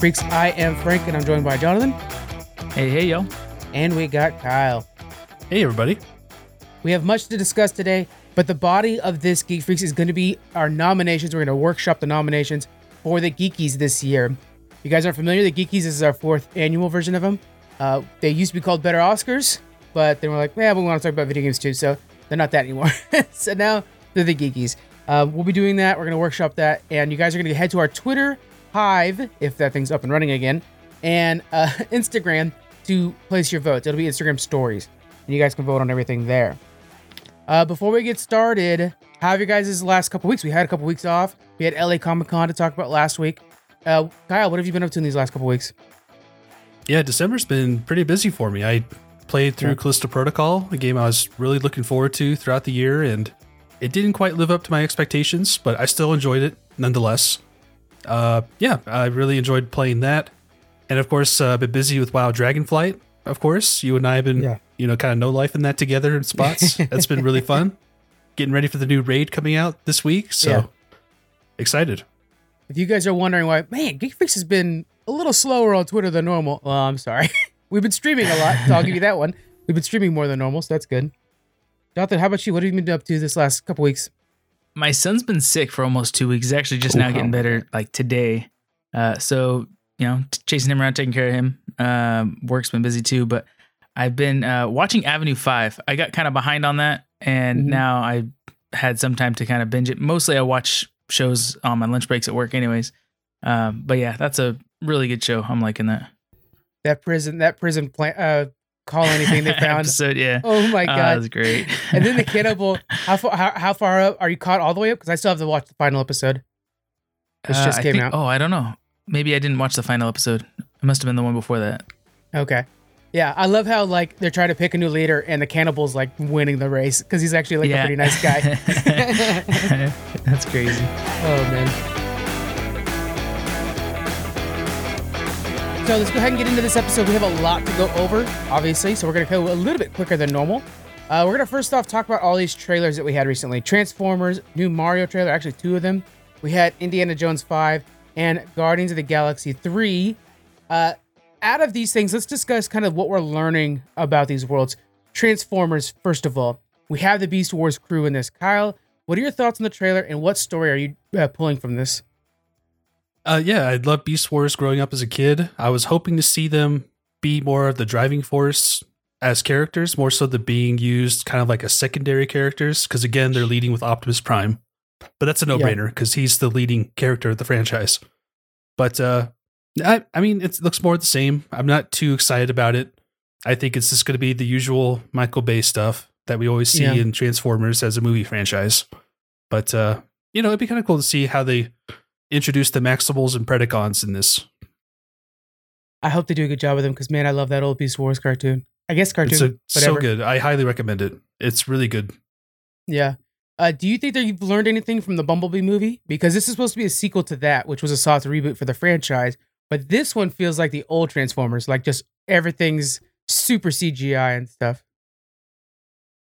Freaks. I am Frank, and I'm joined by Jonathan, Hey, hey, yo. and we got Kyle. Hey, everybody. We have much to discuss today, but the body of this Geek Freaks is going to be our nominations. We're going to workshop the nominations for the Geekies this year. If you guys aren't familiar, the Geekies is our fourth annual version of them. Uh, they used to be called Better Oscars, but then we're like, yeah, we want to talk about video games too, so they're not that anymore. so now they're the Geekies. Uh, we'll be doing that. We're going to workshop that, and you guys are going to head to our Twitter Hive if that thing's up and running again, and uh, Instagram to place your votes. It'll be Instagram stories, and you guys can vote on everything there. Uh, before we get started, how have you guys' this last couple weeks? We had a couple weeks off. We had LA Comic Con to talk about last week. Uh, Kyle, what have you been up to in these last couple weeks? Yeah, December's been pretty busy for me. I played through Yeah. Callisto Protocol, a game I was really looking forward to throughout the year, and it didn't quite live up to my expectations, but I still enjoyed it nonetheless. Uh, yeah, I really enjoyed playing that, and of course, uh, been busy with WoW Dragonflight. Of course, you and I have been, Yeah. you know, kind of no life in that together in spots. That's been really fun. Getting ready for the new raid coming out this week, so Yeah. excited. If you guys are wondering why, man, Geek Freaks has been a little slower on Twitter than normal. Well, I'm sorry. We've been streaming a lot, so I'll give you that one. We've been streaming more than normal, so that's good. Jonathan, how about you? What have you been up to this last couple weeks? My son's been sick for almost two weeks. He's actually just now Oh, getting better, like today. Uh, so you know, t- chasing him around, taking care of him. Um, work's been busy too, but I've been uh, watching Avenue Five. I got kind of behind on that, and Mhm. now I had some time to kind of binge it. Mostly, I watch shows on my lunch breaks at work, anyways. Um, but yeah, that's a really good show. I'm liking that. That prison, that prison plan, uh, call anything they found. Episode, yeah. oh my Uh, god! that was great. and then the cannibal. How far? How, how far up are you caught all the way up? Because I still have to watch the final episode. This Uh, just came think- out. Oh, I don't know. Maybe I didn't watch the final episode. It must have been the one before that. Okay. Yeah, I love how like they're trying to pick a new leader and the cannibal's like winning the race because he's actually like a pretty nice guy. That's crazy. oh man. So let's go ahead and get into this episode. We have a lot to go over, obviously, so we're gonna go a little bit quicker than normal. Uh, we're gonna first off talk about all these trailers that we had recently: Transformers, new Mario trailer, actually two of them. We had Indiana Jones five and Guardians of the Galaxy three. Uh, out of these things, let's discuss kind of what we're learning about these worlds. Transformers, first of all, we have the Beast Wars crew in this. Kyle, what are your thoughts on the trailer, and what story are you uh, pulling from this? Uh, yeah, I loved Beast Wars growing up as a kid. I was hoping to see them be more of the driving force as characters, more so than being used kind of like a secondary characters. Because again, they're leading with Optimus Prime, but that's a no brainer because he's the leading character of the franchise. But uh, I, I mean, it looks more the same. I'm not too excited about it. I think it's just going to be the usual Michael Bay stuff that we always see Yeah. in Transformers as a movie franchise. But uh, you know, it'd be kind of cool to see how they introduce the Maximals and Predacons in this. I hope they do a good job with them because man, I love that old Beast Wars cartoon. I guess cartoon, It's a, so good. I highly recommend it. It's really good. Yeah. Uh, do you think that you've learned anything from the Bumblebee movie? Because this is supposed to be a sequel to that, which was a soft reboot for the franchise. But this one feels like the old Transformers, like just everything's super CGI and stuff.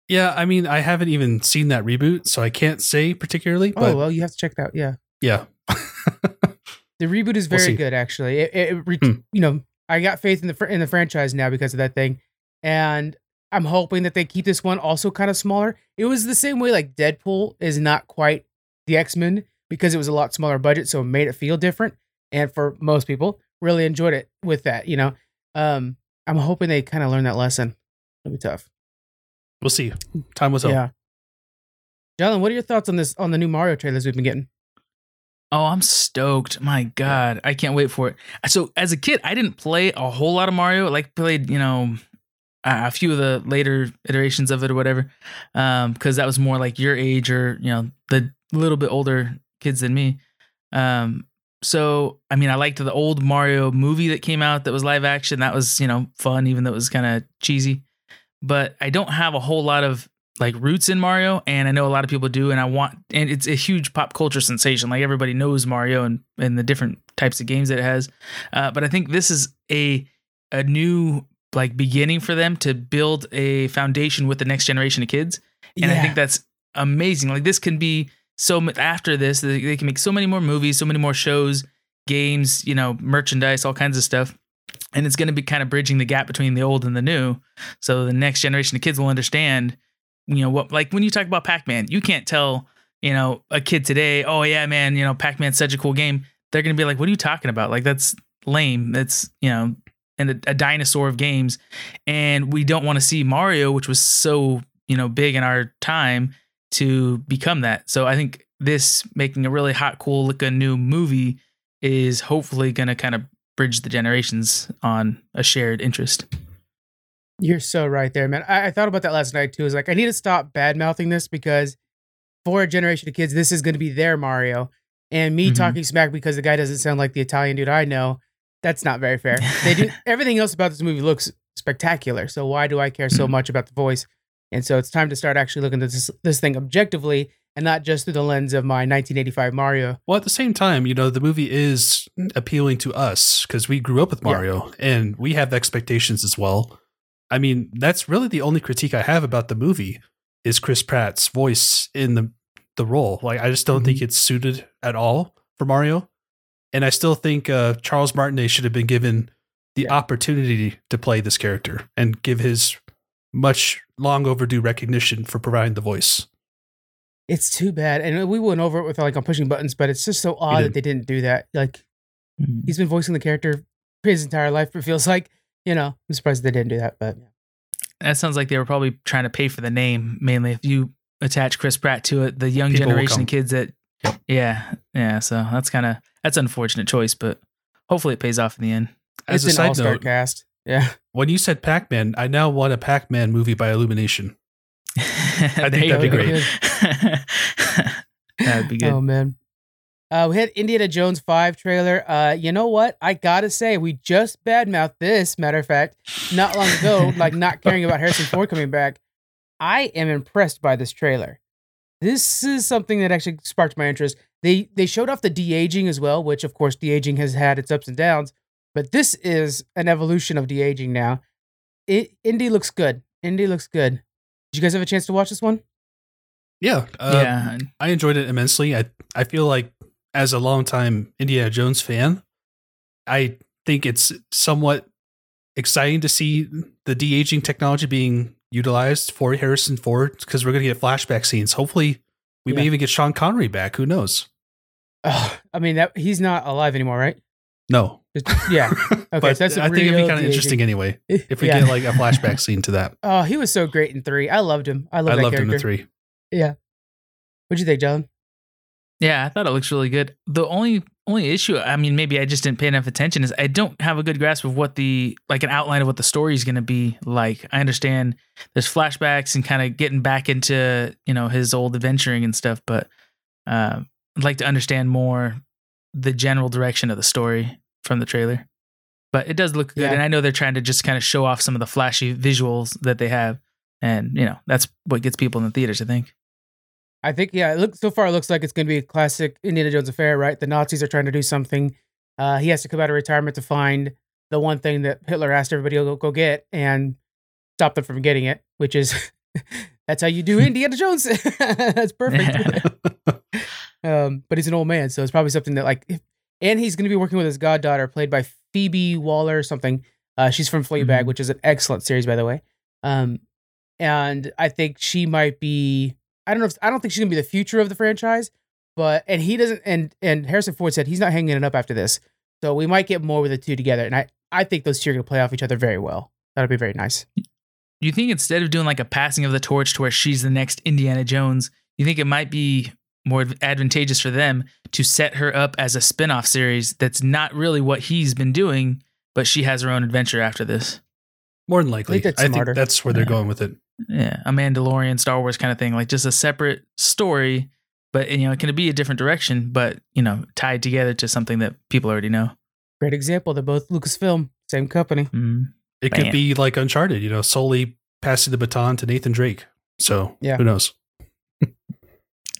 Yeah, I mean, I haven't even seen that reboot, so I can't say particularly. But oh well, you have to check that out. Yeah, yeah, the reboot is We'll very good actually. It, it, it Hmm. you know, I got faith in the fr- in the franchise now because of that thing, and I'm hoping that they keep this one also kind of smaller. It was the same way like Deadpool is not quite the X Men because it was a lot smaller budget, so it made it feel different. And for most people, really enjoyed it with that. You know, um, I'm hoping they kind of learn that lesson. It'll be tough. we'll see. Time will tell. Yeah. Jalen, what are your thoughts on this on the new Mario trailers we've been getting? Oh, I'm stoked. My God. I can't wait for it. So as a kid, I didn't play a whole lot of Mario. Like played, you know, a few of the later iterations of it or whatever. Um, because that was more like your age or, you know, the little bit older kids than me. Um, so I mean, I liked the old Mario movie that came out that was live action. That was, you know, fun, even though it was kind of cheesy. But I don't have a whole lot of like roots in Mario, and I know a lot of people do, and I want, and it's a huge pop culture sensation. Like everybody knows Mario and and the different types of games that it has. Uh, but I think this is a a new like beginning for them to build a foundation with the next generation of kids, and I think that's amazing. Like this can be so after this, they, they can make so many more movies, so many more shows, games, you know, merchandise, all kinds of stuff. And it's going to be kind of bridging the gap between the old and the new. So the next generation of kids will understand, you know, what, like when you talk about Pac Man, you can't tell, you know, a kid today, oh, yeah, man, you know, Pac Man's such a cool game. They're to be like, what are you talking about? Like, that's lame. That's, you know, and a, a dinosaur of games. And we don't want to see Mario, which was so, you know, big in our time to become that. So I think this making a really hot, cool looking new movie is hopefully to kind of bridge the generations on a shared interest. You're so right there, man. I, I thought about that last night too. Is like I need to stop bad mouthing this because for a generation of kids, this is going to be their Mario, and me Mhm. talking smack because the guy doesn't sound like the Italian dude I know. That's not very fair. They do everything else about this movie looks spectacular. So why do I care so Mhm. much about the voice? And so it's time to start actually looking at this this thing objectively and not just through the lens of my 1985 Mario. Well, at the same time, you know, the movie is appealing to us because we grew up with Yeah. Mario and we have expectations as well. I mean, that's really the only critique I have about the movie is Chris Pratt's voice in the the role. Like, I just don't think it's suited at all for Mario, and I still think uh, Charles Martinet should have been given the Yeah. opportunity to play this character and give his much long overdue recognition for providing the voice. It's too bad, and we went over it with like on pushing buttons, but it's just so odd that they didn't do that. Like he's been voicing the character his entire life. It feels like you know. I'm surprised they didn't do that, but That sounds like they were probably trying to pay for the name mainly. If you attach Chris Pratt to it, the young People generation of kids that, Yep. yeah, yeah. So that's kind of that's an unfortunate choice, but hopefully it pays off in the end. As it's a an side all-star note, cast. Yeah, when you said Pac Man, I now want a Pac Man movie by Illumination. I think that'd be great. that'd be oh, good. Oh man. Uh, we had Indiana Jones 5 trailer. Uh, you know what? I gotta say, we just badmouthed this, matter of fact, not long ago, like not caring about Harrison Ford coming back. I am impressed by this trailer. This is something that actually sparked my interest. They they showed off the de-aging as well, which of course de-aging has had its ups and downs, but this is an evolution of de-aging now. It Indy looks good. Indy looks good. Did you guys have a chance to watch this one? Yeah, uh, yeah, I enjoyed it immensely. I I feel like as a longtime Indiana Jones fan, I think it's somewhat exciting to see the de aging technology being utilized for Harrison Ford because we're going to get flashback scenes. Hopefully, we may even get Sean Connery back. Who knows? Ugh, I mean that he's not alive anymore, right? No. Yeah. Okay, so that's I think it'd be kind of interesting anyway if we Yeah. get like a flashback scene to that. Oh, he was so great in three. I loved him. I I love that loved him in three. Yeah. What'd you think, John? Yeah, I thought it looks really good. The only only issue, I mean, maybe I just didn't pay enough attention, is I don't have a good grasp of what the like an outline of what the story is going to be like. I understand there's flashbacks and kind of getting back into you know his old adventuring and stuff, but uh, I'd like to understand more the general direction of the story from the trailer. But it does look good, Yeah. and I know they're trying to just kind of show off some of the flashy visuals that they have, and you know that's what gets people in the theaters. I think. I think yeah. It looks so far. It looks like it's going to be a classic Indiana Jones affair, right? The Nazis are trying to do something. Uh, he has to come out of retirement to find the one thing that Hitler asked everybody to go, go get and stop them from getting it, which is that's how you do Indiana Jones. that's perfect. um, but he's an old man, so it's probably something that like, if, and he's going to be working with his goddaughter, played by Phoebe Waller or something. Uh, she's from Fleabag, Mhm. which is an excellent series, by the way. Um, and I think she might be. I don't know. If, I don't think she's gonna be the future of the franchise, but and he doesn't. And and Harrison Ford said he's not hanging it up after this, so we might get more with the two together. And I I think those two are gonna play off each other very well. That'll be very nice. you think instead of doing like a passing of the torch to where she's the next Indiana Jones, you think it might be more advantageous for them to set her up as a spin-off series that's not really what he's been doing, but she has her own adventure after this. More than likely. I that's think, that's where they're Yeah. going with it. Yeah, a Mandalorian, Star Wars kind of thing, like just a separate story, but you know, it can be a different direction, but you know, tied together to something that people already know. Great example. They're both Lucasfilm, same company. Mm. It could be like Uncharted, you know, solely passing the baton to Nathan Drake. So Yeah. who knows?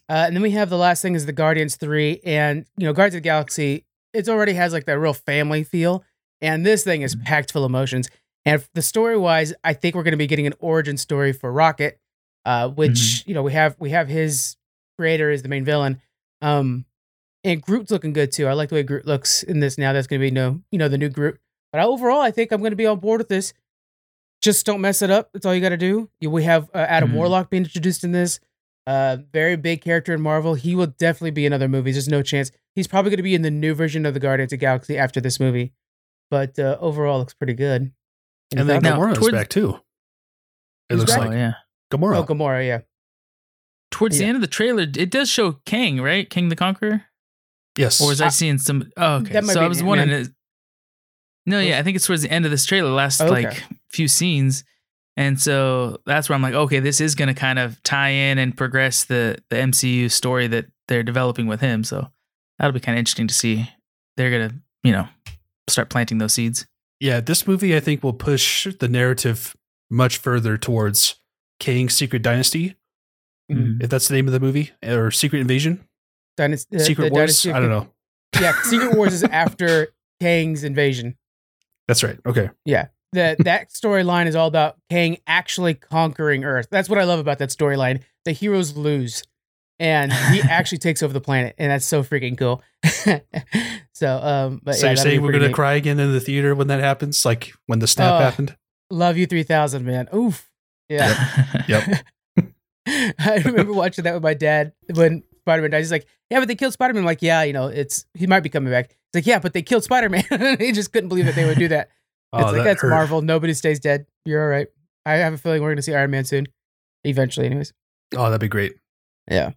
Uh, and then we have the last thing is the Guardians 3. And, you know, Guardians of the Galaxy, it already has like that real family feel. And this thing is Mhm. packed full of emotions. And the story wise, I think we're going to be getting an origin story for Rocket, uh, which, you know, we have we have his creator is the main villain. Um, And Groot's looking good too. I like the way Groot looks in this now. That's going to be no, you know, the new Groot. But overall, I think I'm going to be on board with this. Just don't mess it up. That's all you got to do. We have uh, Adam Mhm. Warlock being introduced in this. Uh, very big character in Marvel. He will definitely be in other movies. There's no chance. He's probably going to be in the new version of the Guardians of the Galaxy after this movie. But uh, overall, looks pretty good. Any And then thoughts? Now, Gamora's towards- back too. It looks back? Oh like yeah. Gamora. oh, Gamora, yeah. Towards the end of the trailer, it does show Kang, right? Kang the Conqueror. yes. Or was I Uh, seeing some? Oh, okay. that might So be I was wondering. Is, no, yeah, I think it's towards the end of this trailer, last Okay. like few scenes, and so that's where I'm like, okay, this is going to kind of tie in and progress the the MCU story that they're developing with him. So that'll be kind of interesting to see. They're gonna, you know, start planting those seeds. Yeah, this movie I think will push the narrative much further towards Kang's Secret Dynasty, Mhm. if that's the name of the movie, or Secret Invasion, Dynasty, uh, Secret Wars. Dynasty I don't know. Yeah, Secret Wars is after Kang's invasion. That's right. Okay. Yeah. That that storyline is all about Kang actually conquering Earth. That's what I love about that storyline. The heroes lose. And he actually takes over the planet, and that's so freaking cool. so um but so yeah, you're saying we're gonna neat. cry again in the theater when that happens, like when the snap Uh, happened? Love you three thousand, man. Oof. Yeah. Yep. I remember watching that with my dad when Spider Man dies. He's like, Yeah, but they killed Spider Man. like, yeah, you know, it's he might be coming back. He's like, Yeah, but they killed Spider Man. he just couldn't believe that they would do that. Oh, it's like that that's hurt. Marvel. Nobody stays dead. You're all right. I have a feeling we're gonna see Iron Man soon. Eventually, anyways. Oh, that'd be great. Yeah.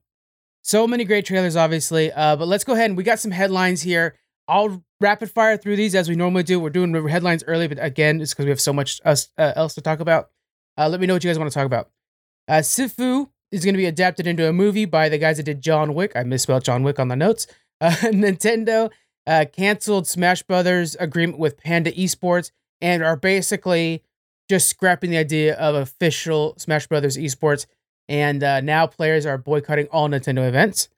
So many great trailers, obviously. Uh, but let's go ahead and we got some headlines here. I'll rapid fire through these as we normally do. We're doing headlines early, but again, it's because we have so much else, uh, else to talk about. Uh, let me know what you guys want to talk about. Uh, Sifu is going to be adapted into a movie by the guys that did John Wick. I misspelled John Wick on the notes. Uh, Nintendo uh, canceled Smash Brothers agreement with Panda Esports and are basically just scrapping the idea of official Smash Brothers esports. And uh, now players are boycotting all Nintendo events.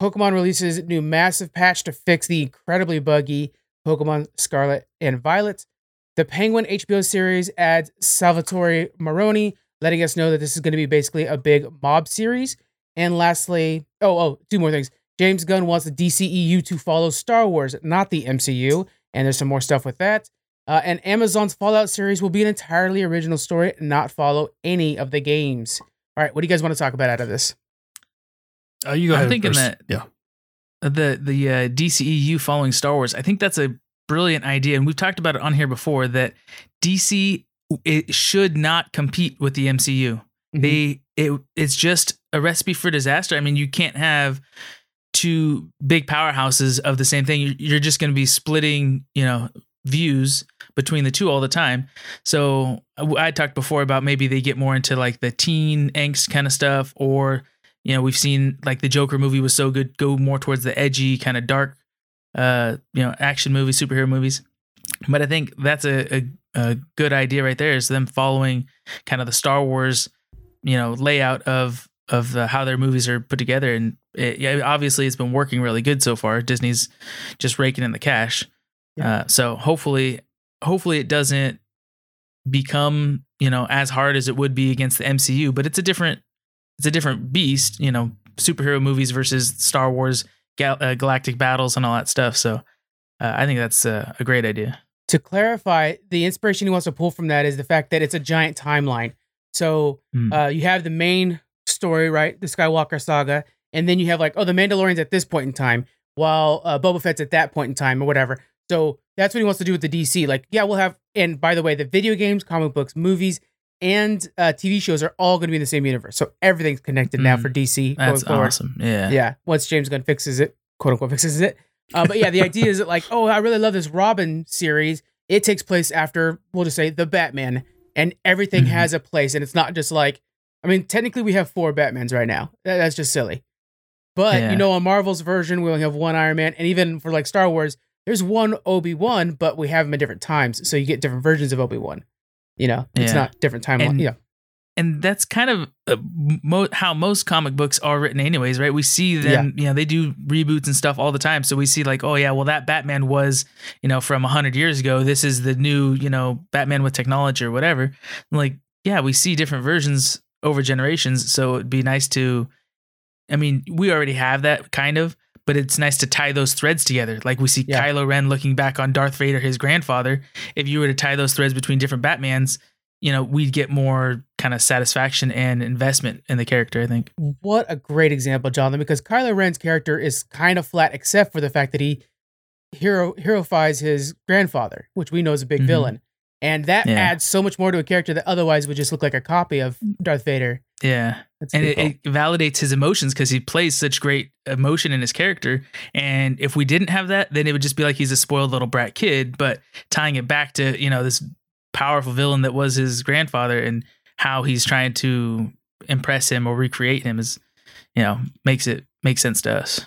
Pokemon releases new massive patch to fix the incredibly buggy Pokemon Scarlet and Violet. The Penguin HBO series adds Salvatore Maroni, letting us know that this is going to be basically a big mob series. And lastly, oh, oh, two more things. James Gunn wants the DCEU to follow Star Wars, not the MCU. And there's some more stuff with that. Uh, and Amazon's Fallout series will be an entirely original story, not follow any of the games. All right, what do you guys want to talk about out of this? Uh, you go I'm thinking first. that- Yeah. the the uh, DCEU following Star Wars. I think that's a brilliant idea, and we've talked about it on here before. That DC it should not compete with the MCU. Mhm. They it it's just a recipe for disaster. I mean, you can't have two big powerhouses of the same thing. You're, you're just going to be splitting, you know, views between the two all the time. So I talked before about maybe they get more into like the teen angst kind of stuff, or you know, we've seen like the Joker movie was so good, go more towards the edgy kind of dark, uh, you know, action movies, superhero movies. But I think that's a, a a good idea right there is them following kind of the Star Wars, you know, layout of of how their movies are put together, and it, yeah, obviously it's been working really good so far. Disney's just raking in the cash, Yeah. uh, so hopefully, hopefully it doesn't become you know as hard as it would be against the MCU. But it's a different it's a different beast, you know, superhero movies versus Star Wars gal- uh, galactic battles and all that stuff. So uh, I think that's uh, a great idea. to clarify, the inspiration he wants to pull from that is the fact that it's a giant timeline. So uh, you have the main story, right? The Skywalker saga. And then you have like, oh, the Mandalorian's at this point in time, while uh, Boba Fett's at that point in time or whatever. So that's what he wants to do with the DC. Like, yeah, we'll have, and by the way, the video games, comic books, movies, and uh, TV shows are all going to be in the same universe. So everything's connected now Mm. for DC That's awesome. Yeah. Yeah, once James Gunn fixes it, quote unquote fixes it. Uh, but yeah, the idea is that like, oh, I really love this Robin series. It takes place after we'll just say the Batman, and everything Mhm. has a place, and it's not just like, I mean, technically we have four Batmans right now. That- That's just silly. But Yeah. you know, on Marvel's version, we only have one Iron Man, and even for like Star Wars, there's one Obi Wan, but we have them at different times, so you get different versions of Obi Wan. You know, it's Yeah. not different timeline. And- Yeah, and that's kind of uh, mo- how most comic books are written anyways right we see them you know they do reboots and stuff all the time so we see like oh yeah well that batman was you know from 100 years ago this is the new you know batman with technology or whatever like yeah we see different versions over generations so it'd be nice to i mean we already have that kind of but it's nice to tie those threads together. Like we see Yeah. Kylo Ren looking back on Darth Vader, his grandfather. If you were to tie those threads between different Batmans, you know, we'd get more kind of satisfaction and investment in the character. I think. What a great example, Jonathan, because Kylo Ren's character is kind of flat, except for the fact that he hero heroifies his grandfather, which we know is a big Mhm. villain. And that Yeah. adds so much more to a character that otherwise would just look like a copy of Darth Vader. Yeah. And it, it validates his emotions because he plays such great emotion in his character. And if we didn't have that, then it would just be like he's a spoiled little brat kid. But tying it back to you know this powerful villain that was his grandfather and how he's trying to impress him or recreate him is, you know, makes it make sense to us.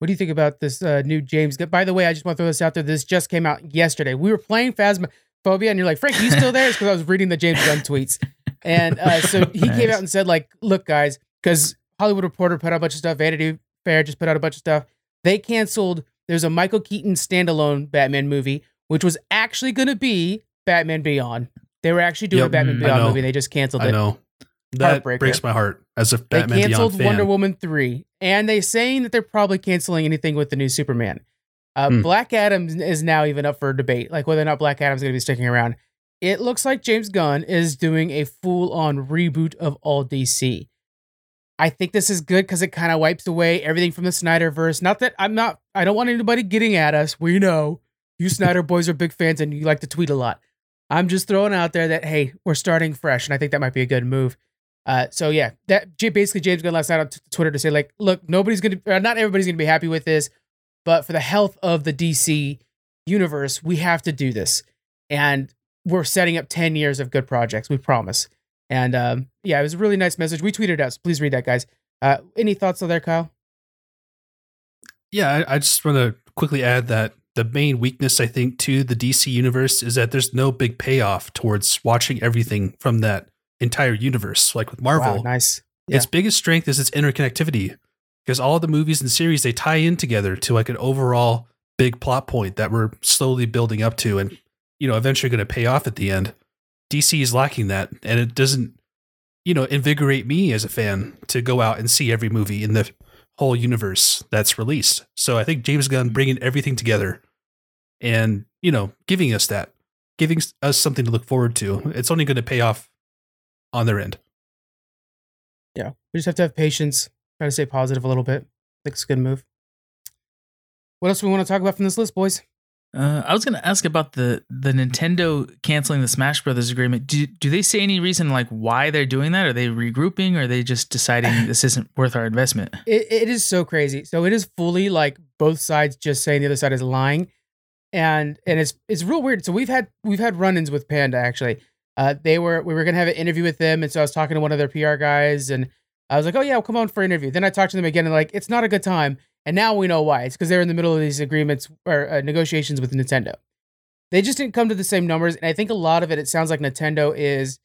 What do you think about this uh, new James By the way, I just want to throw this out there. This just came out yesterday. We were playing Phasmophobia, and you're like, Frank, you still there? It's because I was reading the James Gunn tweets. And uh, so he came out and said, like, look, guys, because Hollywood Reporter put out a bunch of stuff, Vanity Fair just put out a bunch of stuff. They canceled, there's a Michael Keaton standalone Batman movie, which was actually going to be Batman Beyond. They were actually doing Yep, a Batman mm, Beyond movie. They just canceled I it. know. That breaks my heart as a They Batman canceled Beyond fan. Wonder Woman 3, and they saying that they're probably canceling anything with the new Superman. Uh, Hmm. Black Adam is now even up for debate, like whether or not Black Adam's going to be sticking around. It looks like James Gunn is doing a full on reboot of all DC. I think this is good because it kind of wipes away everything from the Snyderverse. Not that I'm not, I don't want anybody getting at us. We know you Snyder boys are big fans and you like to tweet a lot. I'm just throwing out there that, hey, we're starting fresh, and I think that might be a good move. Uh, so yeah, that basically James Gunn last night on t- Twitter to say like, look, nobody's gonna, uh, not everybody's gonna be happy with this, but for the health of the DC universe, we have to do this, and we're setting up ten years of good projects. We promise. And um, yeah, it was a really nice message. We tweeted it out, so please read that, guys. Uh, any thoughts on there, Kyle? Yeah, I, I just want to quickly add that the main weakness I think to the DC universe is that there's no big payoff towards watching everything from that entire universe. Like with Marvel, Wow, nice. its biggest strength is its interconnectivity because all the movies and series they tie in together to like an overall big plot point that we're slowly building up to and you know eventually going to pay off at the end. DC is lacking that and it doesn't you know invigorate me as a fan to go out and see every movie in the whole universe that's released. So I think James Gunn bringing everything together and you know giving us that giving us something to look forward to. It's only going to pay off on their end. Yeah, we just have to have patience. Try to stay positive a little bit. I think it's a good move. What else do we want to talk about from this list, boys? Uh, I was going to ask about the the Nintendo canceling the Smash Brothers agreement. Do do they say any reason like why they're doing that? Are they regrouping? Or are they just deciding this isn't worth our investment? It, it is so crazy. So it is fully like both sides just saying the other side is lying, and and it's it's real weird. So we've had we've had run-ins with Panda actually. Uh, they were we were gonna have an interview with them, and so I was talking to one of their PR guys, and I was like, oh yeah, well, come on for an interview. Then I talked to them again, and like it's not a good time, and now we know why. It's because they're in the middle of these agreements or uh, negotiations with Nintendo. They just didn't come to the same numbers, and I think a lot of it. It sounds like Nintendo is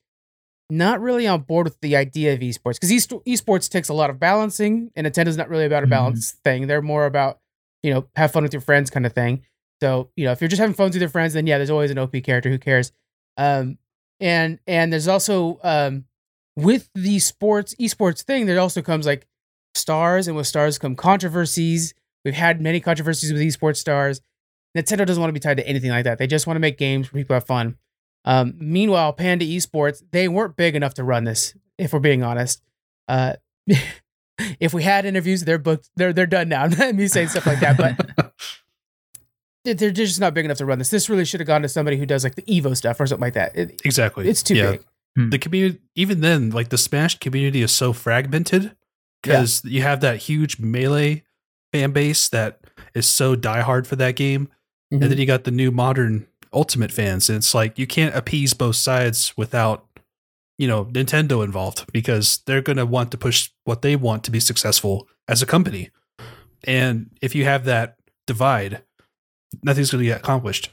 not really on board with the idea of esports because esports takes a lot of balancing, and Nintendo's not really about a balance thing. They're more about you know have fun with your friends kind of thing. So you know if you're just having fun with your friends, then yeah, there's always an OP character. Who cares? Um, and and there's also um with the sports esports thing, there also comes like stars, and with stars come controversies. We've had many controversies with esports stars. Nintendo doesn't want to be tied to anything like that. They just want to make games where people have fun. Um, meanwhile, Panda Esports, they weren't big enough to run this, if we're being honest. Uh, if we had interviews, they're booked, they're they're done now. Me saying stuff like that, but they're they're just not big enough to run this. This really should have gone to somebody who does like the Evo stuff or something like that. It- Exactly. it's too Yeah. big. The community, even then, like the Smash community is so fragmented because you have that huge melee fan base that is so diehard for that game, Mhm. and then you got the new modern Ultimate fans, and it's like you can't appease both sides without, you know, Nintendo involved because they're going to want to push what they want to be successful as a company, and if you have that divide, nothing's going to get accomplished.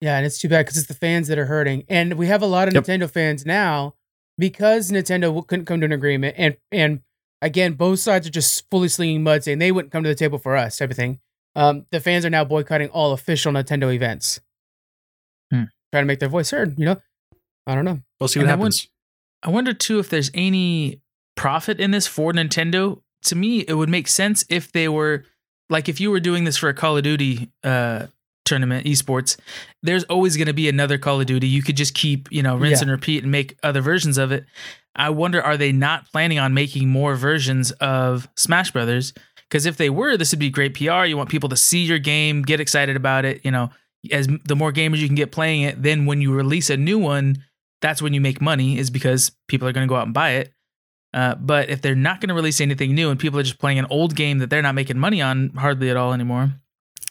Yeah, and it's too bad because it's the fans that are hurting, and we have a lot of Yep. Nintendo fans now because Nintendo couldn't come to an agreement, and and again, both sides are just fully slinging mud, saying they wouldn't come to the table for us, type of thing. Um, the fans are now boycotting all official Nintendo events, Hmm. trying to make their voice heard. You know, I don't know. We'll see what And I happens. I wonder too if there's any profit in this for Nintendo to me, it would make sense if they were like if you were doing this for a Call of Duty uh, tournament, esports. There's always going to be another Call of Duty. You could just keep you know rinse Yeah. and repeat and make other versions of it. I wonder, are they not planning on making more versions of Smash Brothers? Because if they were, this would be great PR. You want people to see your game, get excited about it. You know, as the more gamers you can get playing it, then when you release a new one, that's when you make money. Is because people are going to go out and buy it. Uh, but if they're not going to release anything new and people are just playing an old game that they're not making money on hardly at all anymore,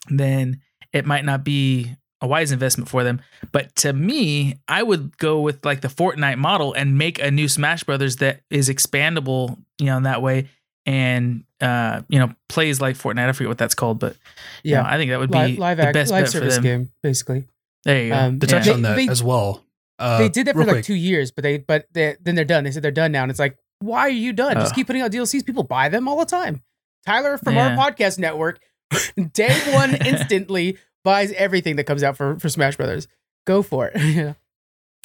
then it might not be a wise investment for them. But to me, I would go with like the Fortnite model and make a new Smash Brothers that is expandable, you know, in that way and uh, you know, plays like Fortnite. I forget what that's called, but you Yeah. know, I think that would be live live, the act, best live bet for service them. game, basically. There you go. Um, To touch They- on that they- as well. Uh, they did that for like quick. two years, but they but they, then they're done. They said they're done now, and it's like, why are you done? Just keep putting out DLCs. People buy them all the time. Tyler from Yeah. our podcast network, day one instantly buys everything that comes out for for Smash Brothers. Go for it. Yeah.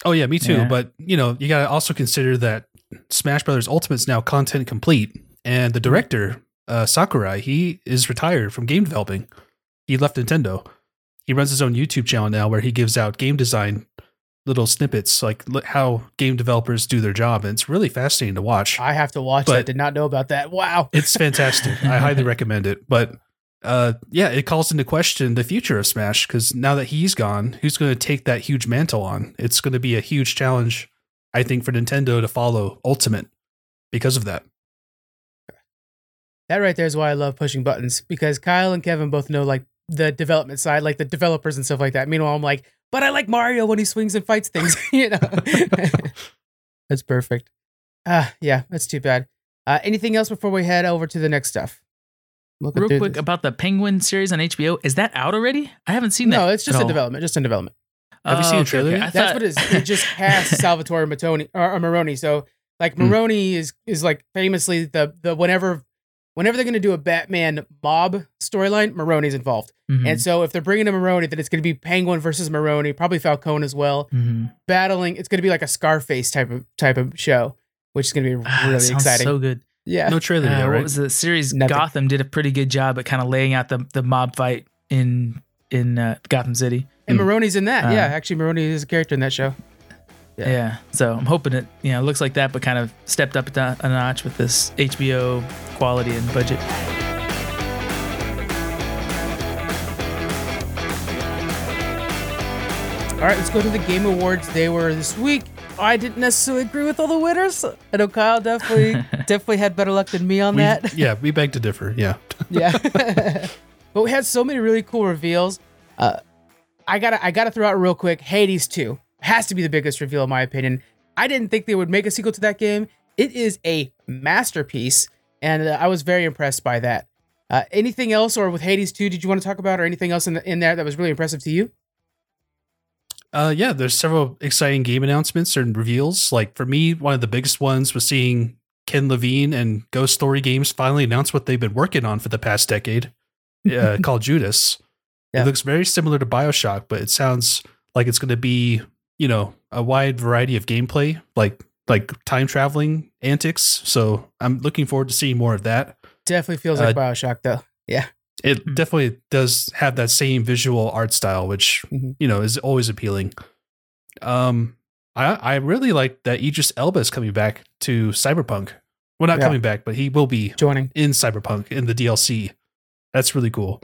Oh yeah, me too. Yeah. But you know, you gotta also consider that Smash Brothers Ultimate's now content complete, and the director uh, Sakurai he is retired from game developing. He left Nintendo. He runs his own YouTube channel now, where he gives out game design little snippets, like how game developers do their job, and it's really fascinating to watch. I have to watch But- that. Did not know about that. Wow. It's fantastic. I highly recommend it. But uh, yeah, it calls into question the future of Smash because now that he's gone, who's going to take that huge mantle on? It's going to be a huge challenge, I think, for Nintendo to follow Ultimate because of that. That right there is why I love pushing buttons because Kyle and Kevin both know like the development side, like the developers and stuff like that. Meanwhile, I'm like, but I like Mario when he swings and fights things. you know, that's perfect. Ah, yeah, that's too bad. Uh, anything else before we head over to the next stuff? Real quick this. about the Penguin series on HBO. Is that out already? I haven't seen that. no, it's just in all. development. Just in development. Have you Oh, seen a okay, trailer okay. That's thought- what it is. It just cast Salvatore Matoni or, or Maroni. So like Hmm. Maroni is is like famously the the whenever whenever they're gonna do a Batman mob storyline, Maroni's involved. Mhm, And so if they're bringing in Maroni, then it's going to be Penguin versus Maroni, probably Falcone as well, mhm. battling. It's going to be like a Scarface type of type of show, which is going to be Ah, really sounds exciting. So good. Yeah, No trailer Uh, yet, What was the series? Nothing. Gotham did a pretty good job at kind of laying out the the mob fight in in uh, Gotham City. and. Maroni's in that. Uh, yeah, actually, Maroni is a character in that show. Yeah. Yeah. So I'm hoping it you know looks like that, but kind of stepped up a, a notch with this HBO quality and budget. All right, let's go to the Game Awards. They were this week. I didn't necessarily agree with all the winners. I know Kyle definitely definitely had better luck than me on We- that. yeah, we beg to differ. Yeah. yeah. but we had so many really cool reveals. Uh, I gotta I gotta throw out real quick. Hades 2 has to be the biggest reveal in my opinion. I didn't think they would make a sequel to that game. It is a masterpiece, and uh, I was very impressed by that. Uh, anything else, or with Hades 2, did you want to talk about, or anything else in the, in there that was really impressive to you? Uh, yeah, there's several exciting game announcements and reveals. Like for me, one of the biggest ones was seeing Ken Levine and Ghost Story Games finally announce what they've been working on for the past decade, uh, called Judas. Yeah. It looks very similar to Bioshock, but it sounds like it's going to be, you know, a wide variety of gameplay, like like time traveling antics. So I'm looking forward to seeing more of that. Definitely feels like Uh, Bioshock, though. Yeah. It Hmm. definitely does have that same visual art style, which Mhm. you know is always appealing. Um, I I really like that Idris Elba is coming back to Cyberpunk. Well, not Yeah. coming back, but he will be Joining. in Cyberpunk in the DLC. That's really cool.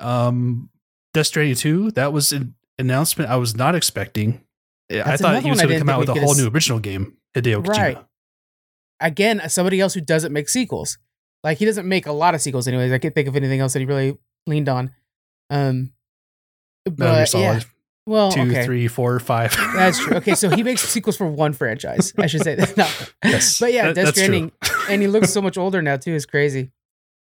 Um, Death Stranding two that was an announcement I was not expecting. I thought he was going to come out with a whole s- new original game. Hideo Kojima. Right. Again, somebody else who doesn't make sequels. Like he doesn't make a lot of sequels, anyways. I can't think of anything else that he really leaned on. Um, but Solid yeah. Well, two, okay. three, four, five. That's true. Okay, so he makes sequels for one franchise. I should say that. No. Yes, But yeah, that- Death that's true. Stranding, and he looks so much older now too. Is crazy.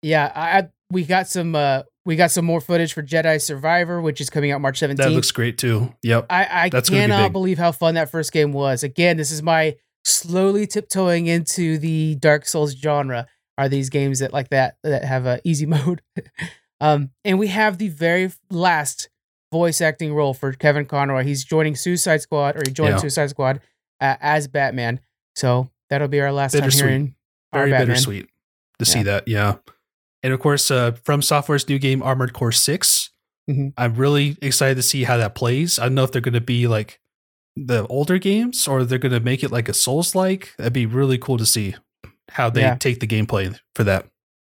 Yeah, I, I we got some uh we got some more footage for Jedi Survivor, which is coming out March 17th. That looks great too. Yep. I, I That's gonna be cannot believe how fun that first game was. Again, this is my slowly tiptoeing into the Dark Souls genre. Are these games that like that that have a easy mode? um, and we have the very last voice acting role for Kevin Conroy. He's joining Suicide Squad, or he joined Yeah. Suicide Squad uh, as Batman. So that'll be our last time hearing our Very bittersweet. to see that. Yeah. And of course, uh, FromSoftware's new game, Armored Core 6. Mhm. I'm really excited to see how that plays. I don't know if they're going to be like the older games or they're going to make it like a Souls like. That'd be really cool to see how they Yeah. take the gameplay for that.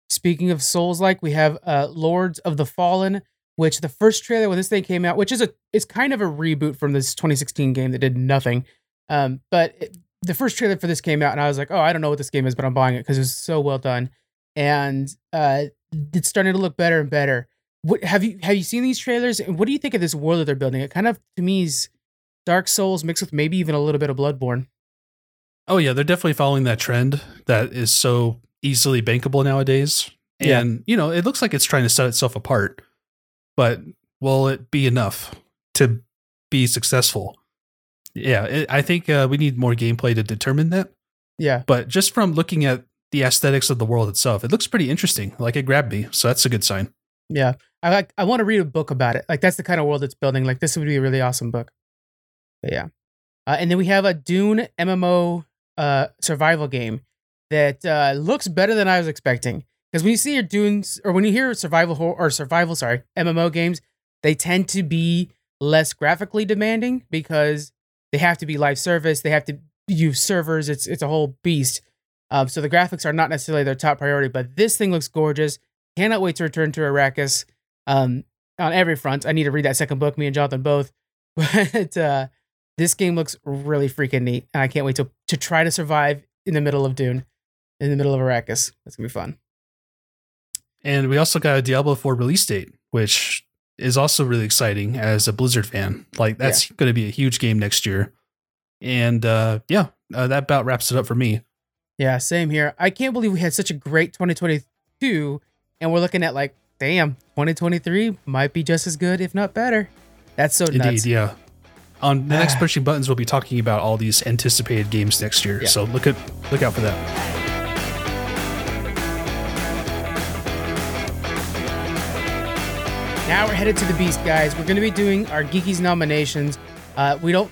Speaking of Souls like, we have uh Lords of the Fallen, which the first trailer when this thing came out, which is a it's kind of a reboot from this 2016 game that did nothing. Um, but it, the first trailer for this came out, and I was like, oh, I don't know what this game is, but I'm buying it because it was so well done, and uh, it's starting to look better and better. What have you have you seen these trailers? And what do you think of this world that they're building? It kind of to me is Dark Souls mixed with maybe even a little bit of Bloodborne. Oh yeah, they're definitely following that trend that is so easily bankable nowadays. Yeah. And you know, it looks like it's trying to set itself apart. But will it be enough to be successful? Yeah, it, I think uh, we need more gameplay to determine that. Yeah, But just from looking at the aesthetics of the world itself, it looks pretty interesting. Like it grabbed me, so that's a good sign. Yeah, I like. I want to read a book about it. Like that's the kind of world it's building. Like this would be a really awesome book. But yeah, uh, and then we have a Dune MMO uh, survival game that uh, looks better than I was expecting. Because when you see your Dunes or when you hear survival or survival, sorry, MMO games, they tend to be less graphically demanding because they have to be live service. They have to use servers. It's it's a whole beast. Um, so the graphics are not necessarily their top priority. But this thing looks gorgeous. Cannot wait to return to Arrakis um, on every front. I need to read that second book, me and Jonathan both. But uh, this game looks really freaking neat. And I can't wait to, to try to survive in the middle of Dune, in the middle of Arrakis. That's going to be fun. And we also got a Diablo 4 release date, which is also really exciting as a Blizzard fan. Like that's going to be a huge game next year. And uh, yeah, uh, that about wraps it up for me. Yeah, same here. I can't believe we had such a great 2022, and we're looking at like, damn, 2023 might be just as good, if not better. That's so Indeed, nuts. yeah. On the next Ah. pushing buttons, we'll be talking about all these anticipated games next year. Yeah. So look at look out for that. Now we're headed to the beast, guys. We're going to be doing our Geekies nominations. Uh, we don't.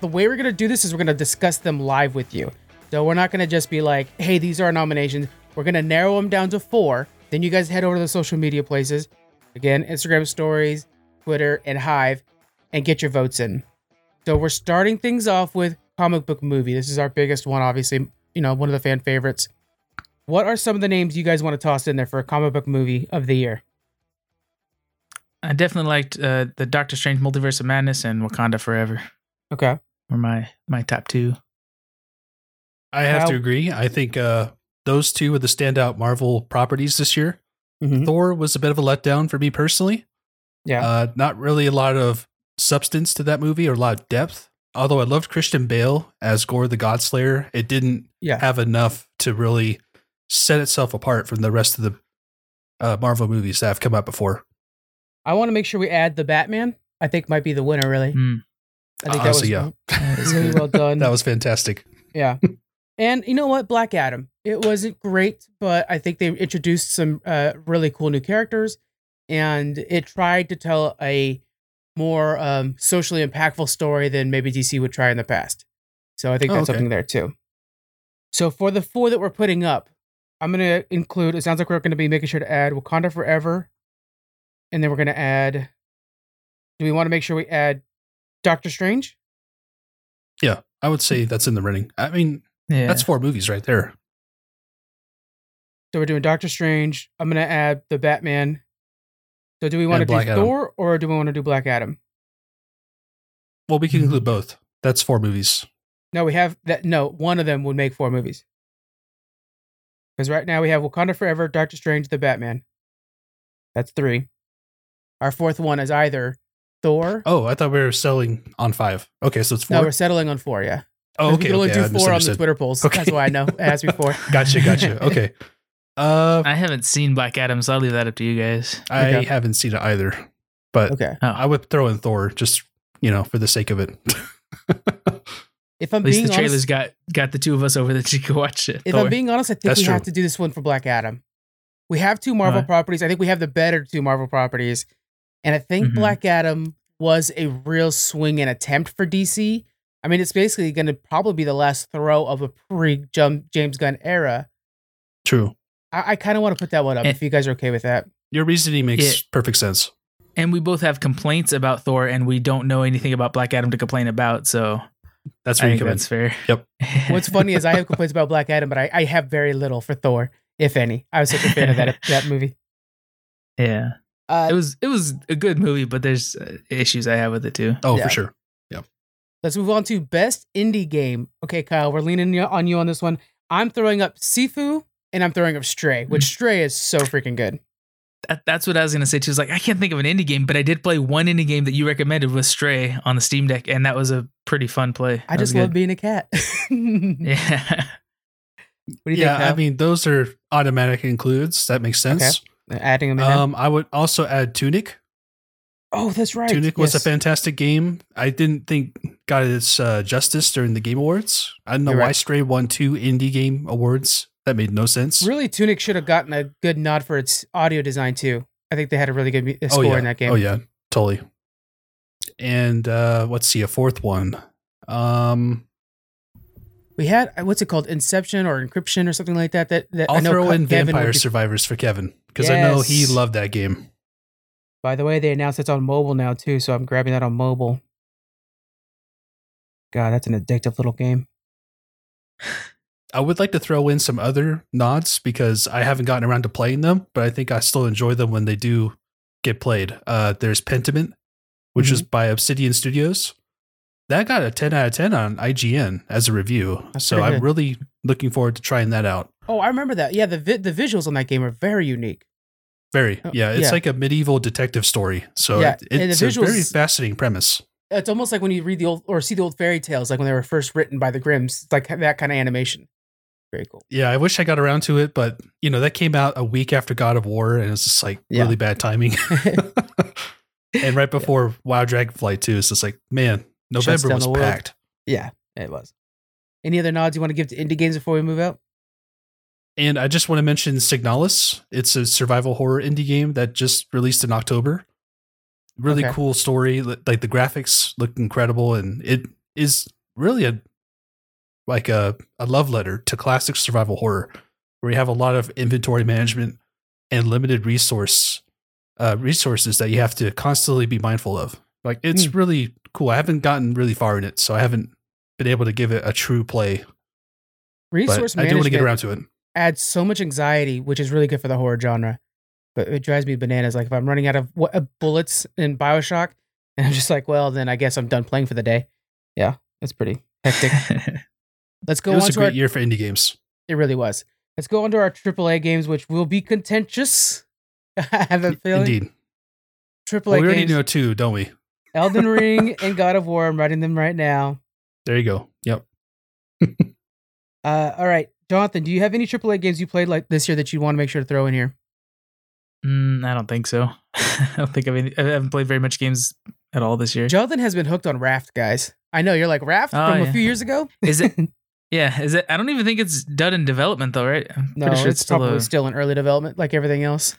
The way we're going to do this is we're going to discuss them live with you. So we're not going to just be like, "Hey, these are our nominations." We're going to narrow them down to four. Then you guys head over to the social media places, again, Instagram stories, Twitter, and Hive, and get your votes in. So we're starting things off with comic book movie. This is our biggest one, obviously. You know, one of the fan favorites. What are some of the names you guys want to toss in there for a comic book movie of the year? I definitely liked uh, the Doctor Strange Multiverse of Madness and Wakanda Forever. Okay. Were my my top two. I have How- to agree. I think uh, those two are the standout Marvel properties this year. Mhm. Thor was a bit of a letdown for me personally. Yeah. Uh, not really a lot of substance to that movie or a lot of depth. Although I loved Christian Bale as Gorr the Godslayer, it didn't Yeah. have enough to really set itself apart from the rest of the uh, Marvel movies that have come out before. I want to make sure we add the Batman. I think might be the winner. Really, Mm, I think Honestly, that was that is really well done. That was fantastic. yeah. And you know what, Black Adam. It wasn't great, but I think they introduced some uh, really cool new characters, and it tried to tell a more um, socially impactful story than maybe DC would try in the past. So I think Oh, that's okay. something there too. So for the four that we're putting up, I'm gonna include. It sounds like we're gonna be making sure to add Wakanda Forever, and then we're gonna add. Do we want to make sure we add Doctor Strange? Yeah, I would say that's in the running. I mean, Yeah. that's four movies right there. So we're doing Doctor Strange. I'm gonna add the Batman. So do we want to And do Adam. Thor or do we want to do Black Adam? Well, we can include mm-hmm. both. That's four movies. No, we have that. No, one of them would make four movies. Because right now we have Wakanda Forever, Doctor Strange, the Batman. That's three. Our fourth one is either Thor. Oh, I thought we were selling on five. Okay, so it's four. no, we're settling on four. Yeah. oh, we okay. can only okay, I do four on the. Twitter polls. Okay. That's why I know. It has to be four. Gotcha, gotcha. Okay. Uh, I haven't seen Black Adam, so I'll leave that up to you guys. I Okay. haven't seen it either, but Okay. Oh. I would throw in Thor just you know for the sake of it. If I'm At least being the trailers honest, got got the two of us over that you could watch it. if Thor. I'm being honest, I think That's we have to do this one for Black Adam. We have two Marvel Right. properties. I think we have the better two Marvel properties. And I think Mhm. Black Adam was a real swing and attempt for DC. I mean, it's basically going to probably be the last throw of a pre James Gunn era. True. I, I kind of want to put that one up Eh. if you guys are okay with that. Your reasoning makes Yeah. perfect sense. And we both have complaints about Thor, and we don't know anything about Black Adam to complain about. So That's I where you think come in. that's fair. Yep. What's funny is I have complaints about Black Adam, but I, I have very little for Thor, if any. I was such a fan of that that movie. yeah, Uh, it was it was a good movie, but there's uh, issues I have with it too. Oh, Yeah. for sure. Yep. Let's move on to best indie game. Okay, Kyle, we're leaning on you on this one. I'm throwing up Sifu and I'm throwing up Stray, which Mm. Stray is so freaking good. That, that's what I was gonna say too. Is like I can't think of an indie game, but I did play one indie game that you recommended with Stray on the Steam Deck, and that was a pretty fun play. I That was just love good. being a cat. yeah. what do Yeah. you yeah, think? I mean, those are automatic includes. That makes sense. adding them in. there? Um, I would also add Tunic. oh, that's right. Tunic was a fantastic game. I didn't think got its uh, justice during the Game Awards. I don't know You're why right. Stray won two indie game awards. That made no sense. Really, Tunic should have gotten a good nod for its audio design too. I think they had a really good mu- oh score yeah. in that game. Oh yeah, totally. And uh, let's see a fourth one. Um, We had uh, what's it called, Inception or Encryption or something like that. That, that I I'll know throw in Kevin Vampire be- Survivors for Kevin because I know he loved that game. By the way, they announced it's on mobile now too, so I'm grabbing that on mobile. God, that's an addictive little game. I would like to throw in some other nods because I haven't gotten around to playing them, but I think I still enjoy them when they do get played. Uh, there's Pentiment, which is Mm-hmm. by Obsidian Studios. That got a 10 out of 10 on IGN as a review. That's so I'm good. really looking forward to trying that out. Oh, I remember that. Yeah, the vi- the visuals on that game are very unique. Very. Oh, Yeah, it's yeah. like a medieval detective story. So Yeah, it- it's a very fascinating premise. It's almost like when you read the old or see the old fairy tales, like when they were first written by the Grimms. It's like that kind of animation. Very cool. Yeah, I wish I got around to it, but you know, that came out a week after God of War and it's just like Yeah. really bad timing. and right before WoW Dragonflight too, it's just like, man, November was packed. yeah, it was. Any other nods you want to give to indie games before we move out? And I just want to mention Signalis. It's a survival horror indie game that just released in October. Really Okay. cool story. Like the graphics look incredible, and it is really a like a, a love letter to classic survival horror, where you have a lot of inventory management and limited resource uh, resources that you have to constantly be mindful of. Like it's Hmm. really cool. I haven't gotten really far in it, so I haven't been able to give it a true play. Resource but I do want to get around to it. adds so much anxiety, which is really good for the horror genre. But it drives me bananas. Like if I'm running out of what, uh, bullets in Bioshock, and I'm just like, well, then I guess I'm done playing for the day. Yeah, it's pretty hectic. Let's go it was on a to our great year for indie games. It really was. Let's go on to our AAA games, which will be contentious. I have a feeling. Indeed. AAA Well, we already games, know two, don't we? Elden Ring and God of War. I'm writing them right now. There you go. Yep. Uh, all right, Jonathan, do you have any AAA games you played like this year that you want to make sure to throw in here? Mm, I don't think so. I don't think I've, any- I haven't played very much games at all this year. Jonathan has been hooked on Raft, guys. I know you're like Raft Oh, from a few years ago. Is it? Yeah, is it? I don't even think it's done in development though, right? I'm no, sure it's, probably a- still in early development, like everything else.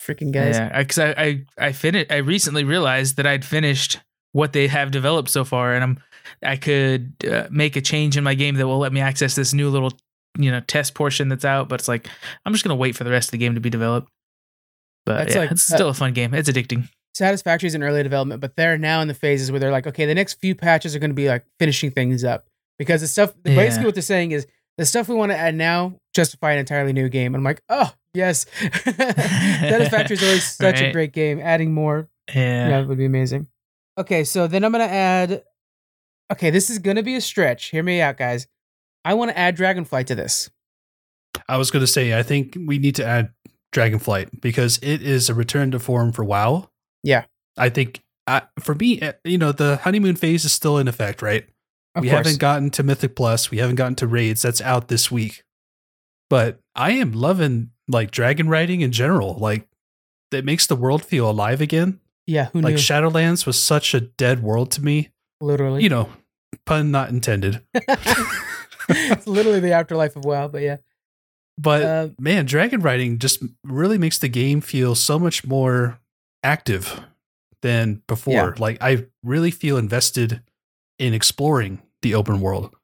Freaking guys. Yeah, because I, I I finished. I recently realized that I'd finished what they have developed so far, and I'm I could uh, make a change in my game that will let me access this new little you know test portion that's out. But it's like I'm just gonna wait for the rest of the game to be developed. But That's yeah, like- it's still a fun game. It's addicting. Satisfactory is in early development, but they're now in the phases where they're like, okay, the next few patches are going to be like finishing things up because the stuff. Yeah. Basically, what they're saying is the stuff we want to add now justify an entirely new game. And I'm like, oh yes, Satisfactory is always such a great game. Adding more, Yeah. yeah, it would be amazing. Okay, so then I'm gonna add. Okay, this is gonna be a stretch. Hear me out, guys. I want to add Dragonflight to this. I was going to say, I think we need to add Dragonflight because it is a return to form for WoW. Yeah. I think uh, for me, uh, you know, the honeymoon phase is still in effect, right? Of we course. haven't gotten to Mythic Plus. We haven't gotten to raids. That's out this week. But I am loving like dragon riding in general. Like that makes the world feel alive again. yeah, who Like knew? Shadowlands was such a dead world to me. literally, You know, pun not intended. it's literally the afterlife of WoW. But yeah, But Uh, man, dragon riding just really makes the game feel so much more active than before. Yeah. Like I really feel invested in exploring the open world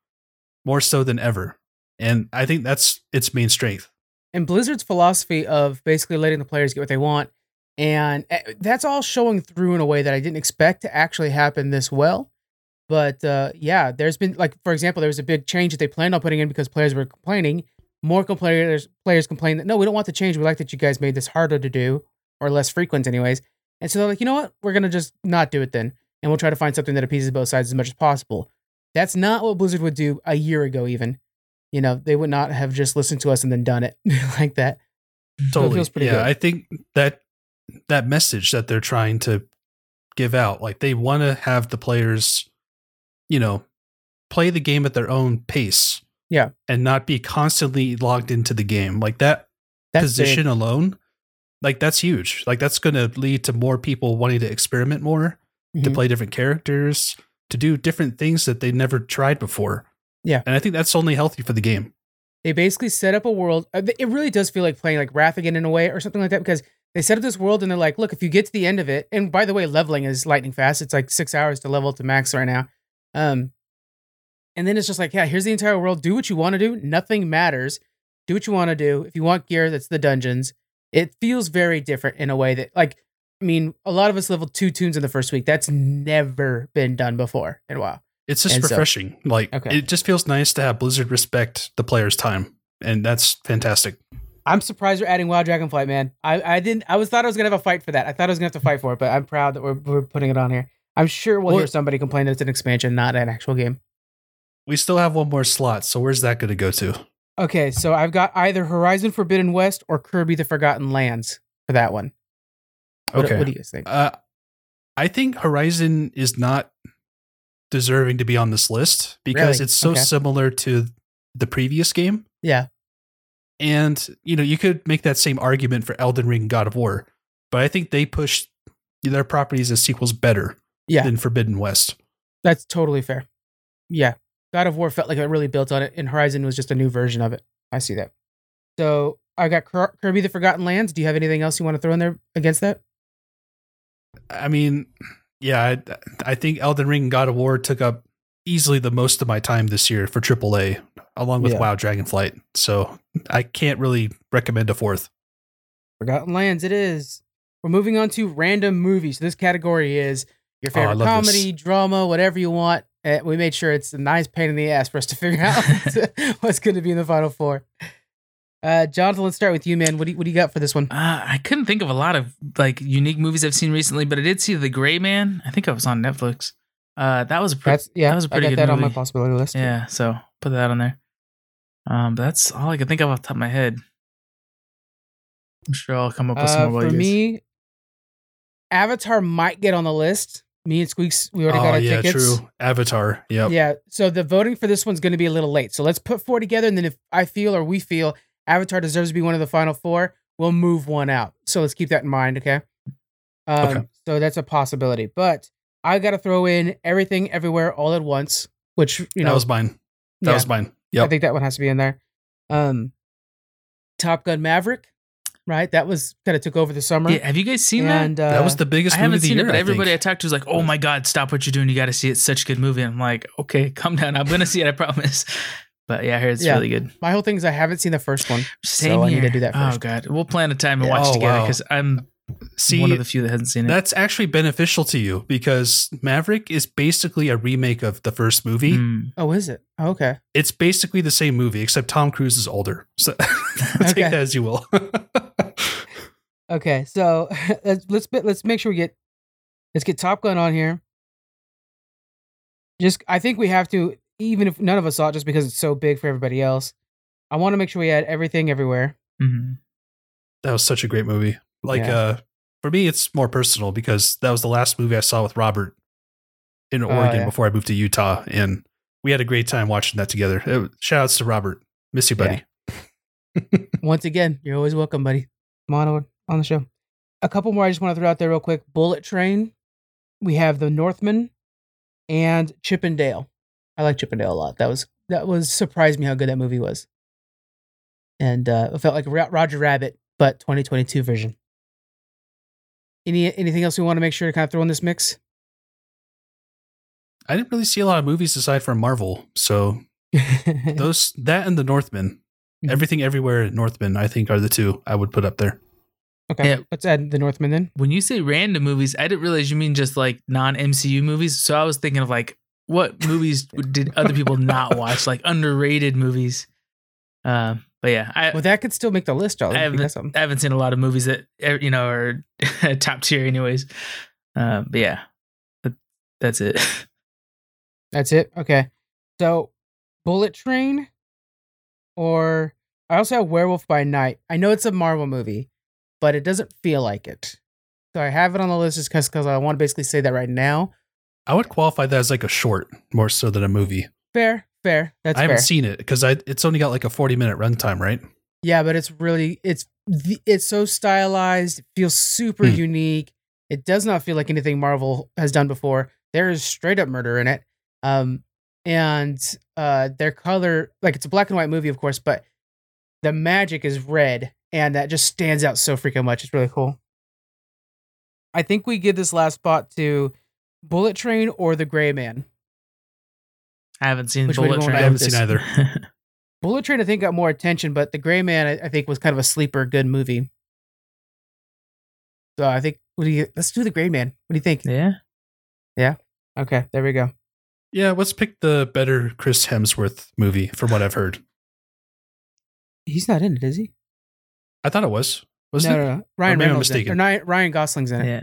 more so than ever. And I think that's its main strength. and Blizzard's philosophy of basically letting the players get what they want, and eh, that's all showing through in a way that I didn't expect to actually happen this well. But uh, yeah, there's been like for example, there was a big change that they planned on putting in because players were complaining. More players players complained that no, we don't want the change. We like that you guys made this harder to do or less frequent, anyways. And so they're like, you know what, we're gonna just not do it then, and we'll try to find something that appeases both sides as much as possible. That's not what Blizzard would do a year ago, even. You know, they would not have just listened to us and then done it like that. So it Totally. feels pretty yeah, good. I think that that message that they're trying to give out, like they want to have the players, you know, play the game at their own pace. Yeah. And not be constantly logged into the game. Like that That's position big. alone, like that's huge. Like that's going to lead to more people wanting to experiment more, to Mhm. play different characters, to do different things that they never tried before. Yeah. And I think that's only healthy for the game. They basically set up a world. uh, It really does feel like playing like Wrath again in a way or something like that because they set up this world and they're like, look, if you get to the end of it, and by the way, leveling is lightning fast. It's like six hours to level to max right now. Um, and then it's just like, yeah, here's the entire world. Do what you want to do. Nothing matters. Do what you want to do. If you want gear, that's the dungeons. It feels very different in a way that, like, I mean, a lot of us leveled two toons in the first week. That's never been done before in a while. It's just And so- refreshing. like Okay. it just feels nice to have Blizzard respect the player's time, and that's fantastic. I'm surprised you're adding WoW Dragonflight, man. I, I didn't. I was thought I was gonna have a fight for that. I thought I was gonna have to fight for it, but I'm proud that we're, we're putting it on here. I'm sure we'll hear somebody complain that it's an expansion, not an actual game. We still have one more slot, so where's that going to go to? Okay, so I've got either Horizon Forbidden West or Kirby: The Forgotten Lands for that one. What, Okay. what do you guys think? Uh, I think Horizon is not deserving to be on this list because Really? it's so Okay. similar to the previous game. Yeah, And, you know, you could make that same argument for Elden Ring and God of War, but I think they pushed their properties as sequels better Yeah. than Forbidden West. that's totally fair. Yeah, God of War felt like it really built on it, and Horizon was just a new version of it. I see that. So I got Kirby: The Forgotten Lands. Do you have anything else you want to throw in there against that? I mean, yeah, I, I think Elden Ring and God of War took up easily the most of my time this year for AAA, along with Yeah. WoW Dragonflight. So I can't really recommend a fourth. Forgotten Lands, it is. We're moving on to random movies. This category is your Oh, favorite love comedy, drama, whatever you want. Uh, we made sure it's a nice pain in the ass for us to figure out what's going to be in the final four. Uh, Jonathan, let's start with you, man. What do you, what do you got for this one? Uh, I couldn't think of a lot of like unique movies I've seen recently, but I did see The Gray Man. I think I was on Netflix. Uh, that was a pretty, That's yeah, that was a pretty I got good that on my possibility list. yeah. So put that on there. Um, but that's all I can think of off the top of my head. I'm sure I'll come up with Uh, some more. for while you guys- me, Avatar might get on the list. Me and Squeaks, we already got oh, our yeah, tickets. true. Avatar. Yep. Yeah. So the voting for this one's going to be a little late. So let's put four together, and then if I feel or we feel Avatar deserves to be one of the final four, we'll move one out. So let's keep that in mind. Okay. Um, Okay. So that's a possibility, but I got to throw in everything, everywhere, all at once. Which you know that know, was mine. That yeah, was mine. Yeah, I think that one has to be in there. Um, Top Gun Maverick, right? That was kind of took over the summer. yeah, have you guys seen that? uh, that was the biggest I movie haven't of the seen year. it, but I everybody I think. talked to was like, "Oh my god, stop what you're doing! You got to see it. It's such a good movie." I'm like, "Okay, calm down. I'm gonna see it. I promise." But yeah, I heard it's Yeah. really good. my whole thing is I haven't seen the first one. Same I need here. to do that Oh first. god, we'll plan a time and Yeah. watch Oh, together wow. because I'm See, one of the few that hasn't seen it. that's actually beneficial to you because Maverick is basically a remake of the first movie. Mm. Oh, is it? Oh, okay. It's basically the same movie, except Tom Cruise is older. So take Okay. that as you will. Okay, so let's let's let's make sure we get let's get Top Gun on here. Just I think we have to, even if none of us saw it, just because it's so big for everybody else. I want to make sure we add everything everywhere. Mhm. that was such a great movie. Like Yeah. uh for me it's more personal because that was the last movie I saw with Robert in Oh, Oregon yeah. before I moved to Utah and we had a great time watching that together. It, shout outs to Robert. Miss you, buddy. Once again, you're always welcome, buddy. Come on over on the show. A couple more I just want to throw out there real quick. Bullet Train. We have The Northman and Chippendale. I like Chippendale a lot. That was that was surprised me how good that movie was. And uh, it felt like Roger Rabbit, but 2022 version. Any anything else we want to make sure to kind of throw in this mix? I didn't really see a lot of movies aside from Marvel. So those that and the Northman. Mhm. Everything Everywhere and Northman, I think, are the two I would put up there. Okay, Yeah. let's add the Northman then. when you say random movies, I didn't realize you mean just like non MCU movies. So I was thinking of like what movies did other people not watch, like underrated movies. Um, but yeah, I, Well, that could still make the list. I haven't. I haven't seen a lot of movies that you know are top tier, anyways. Uh, but yeah, that, that's it. That's it. Okay, so Bullet Train, or I also have Werewolf by Night. I know it's a Marvel movie, but it doesn't feel like it. So I have it on the list just because I want to basically say that right now. I would qualify that as like a short more so than a movie. Fair, fair. That's I haven't fair. seen it because I it's only got like a 40 minute runtime, right? Yeah, but it's really it's it's so stylized. It feels super Hmm. unique. It does not feel like anything Marvel has done before. There is straight up murder in it. Um and uh their color like it's a black and white movie of course, but the magic is red and that just stands out so freaking much. It's really cool. I think we give this last spot to Bullet Train or The Gray Man. I haven't seen Which Bullet Train. I haven't seen either. Bullet Train I think got more attention, but The Gray Man I, I think was kind of a sleeper good movie. So I think what do you let's do The Gray Man. What do you think? yeah, yeah. Okay, there we go. Yeah, let's pick the better Chris Hemsworth movie from what I've heard. He's not in it, is he? I thought it was. Was no, it? no, no. Ryan maybe I'm Reynolds mistaken. Or Ryan, Ryan Gosling's in it. yeah.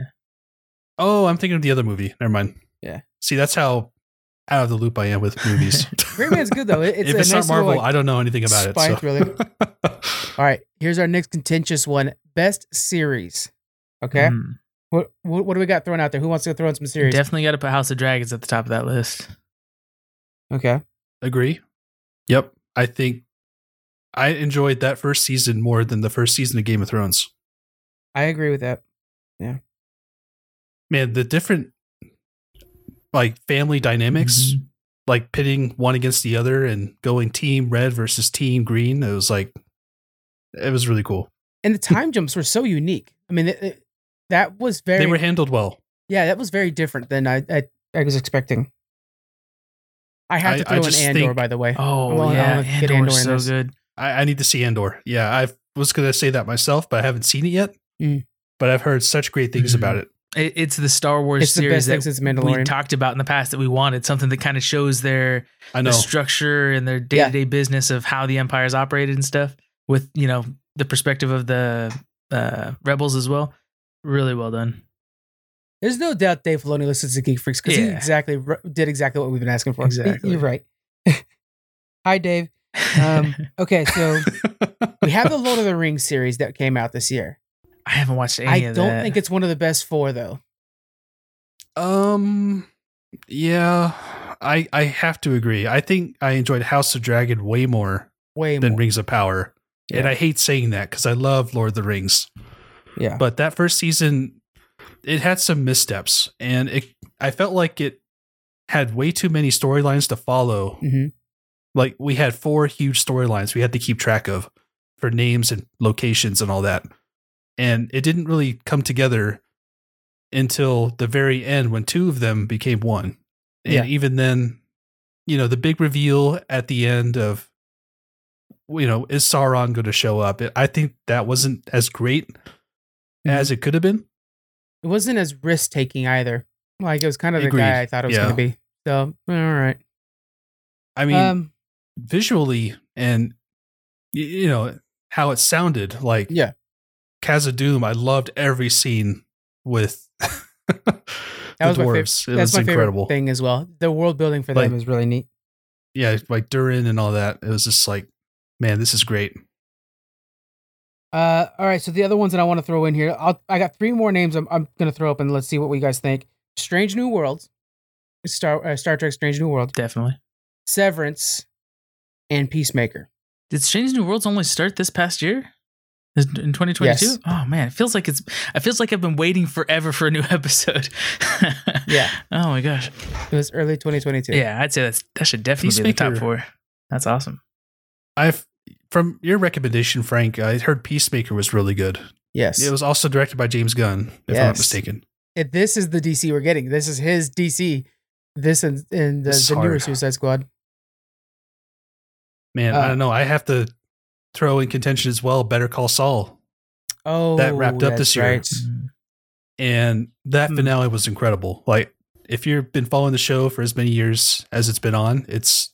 Oh, I'm thinking of the other movie. Never mind. Yeah. See, that's how out of the loop I am with movies. Gray Man's good though. It's if a it's nice not Marvel, little, like, I don't know anything about it. So. thriller. All right, here's our next contentious one: best series. Okay, Mm. what, what what do we got thrown out there? Who wants to throw in some series? Definitely got to put House of Dragons at the top of that list. okay, Agree. Yep. I think I enjoyed that first season more than the first season of Game of Thrones. I agree with that. Man, the different like family dynamics, Mhm. like pitting one against the other and going team red versus team green. It was like it was really cool. And the time jumps were so unique. I mean, it, it- that was very they were handled well. yeah, that was very different than I I, I was expecting. I have I- to I throw in Andor, think- by the way. Oh Well, I yeah, wanna Andor's Andor in so this. good. I, I need to see Andor. Yeah, I was gonna say that myself, but I haven't seen it yet. Mm. But I've heard such great things Mhm. about it. It, it's the Star Wars It's the series best that we talked about in the past that we wanted something that kind of shows their I know. the structure and their day to day business of how the empire's operated and stuff with you know the perspective of the uh, rebels as well. Really well done. There's no doubt Dave Filoni listens to Geek Freaks because he exactly r- did exactly what we've been asking for. Exactly. You're right. Hi, Dave. Um, Okay, so we have the Lord of the Rings series that came out this year. I haven't watched any I of don't think it's one of the best four, though. Um, yeah, I I have to agree. I think I enjoyed House of Dragon way more Way than more. Rings of Power, and I hate saying that because I love Lord of the Rings. Yeah. But that first season, it had some missteps, and it I felt like it had way too many storylines to follow. hmm Like we had four huge storylines we had to keep track of for names and locations and all that, and it didn't really come together until the very end when two of them became one. And Yeah. even then, you know, the big reveal at the end of you know, is Sauron going to show up? I think that wasn't as great as it could have been. It wasn't as risk taking either. Like, it was kind of the guy I thought it was Yeah. going to be. So, all right. I mean, um, visually and you know how it sounded like yeah. Khazad-dûm. I loved every scene with the That was my favorite. dwarves. it That's was my incredible. favorite thing as well. The world building for them Like- is really neat. Yeah, like Durin and all that. It was just like, man, this is great. Uh, all right. So the other ones that I want to throw in here, I'll, I got three more names. I'm, I'm gonna throw up and let's see what we guys think. Strange New Worlds, Star uh, Star Trek: Strange New World, Definitely. Severance, and Peacemaker. Did Strange New Worlds only start this past year? Is- In 2022? Yes. Oh man, it feels like it's it feels like I've been waiting forever for a new episode. Yeah. Oh my gosh. It was early 2022. Yeah, I'd say that's that should definitely be in the top Peacemaker. four. That's awesome. I've from your recommendation, Frank. I heard Peacemaker was really good. Yes. It was also directed by James Gunn, if I'm not mistaken. It- this is the DC we're getting. This is his DC. This and, and the, This the newer. Suicide Squad. Man, Uh, I don't know. I have to throw in contention as well. Better Call Saul, Oh, That wrapped up this year. right. Mm. and that Hmm. finale was incredible. Like if you've been following the show for as many years as it's been on, it's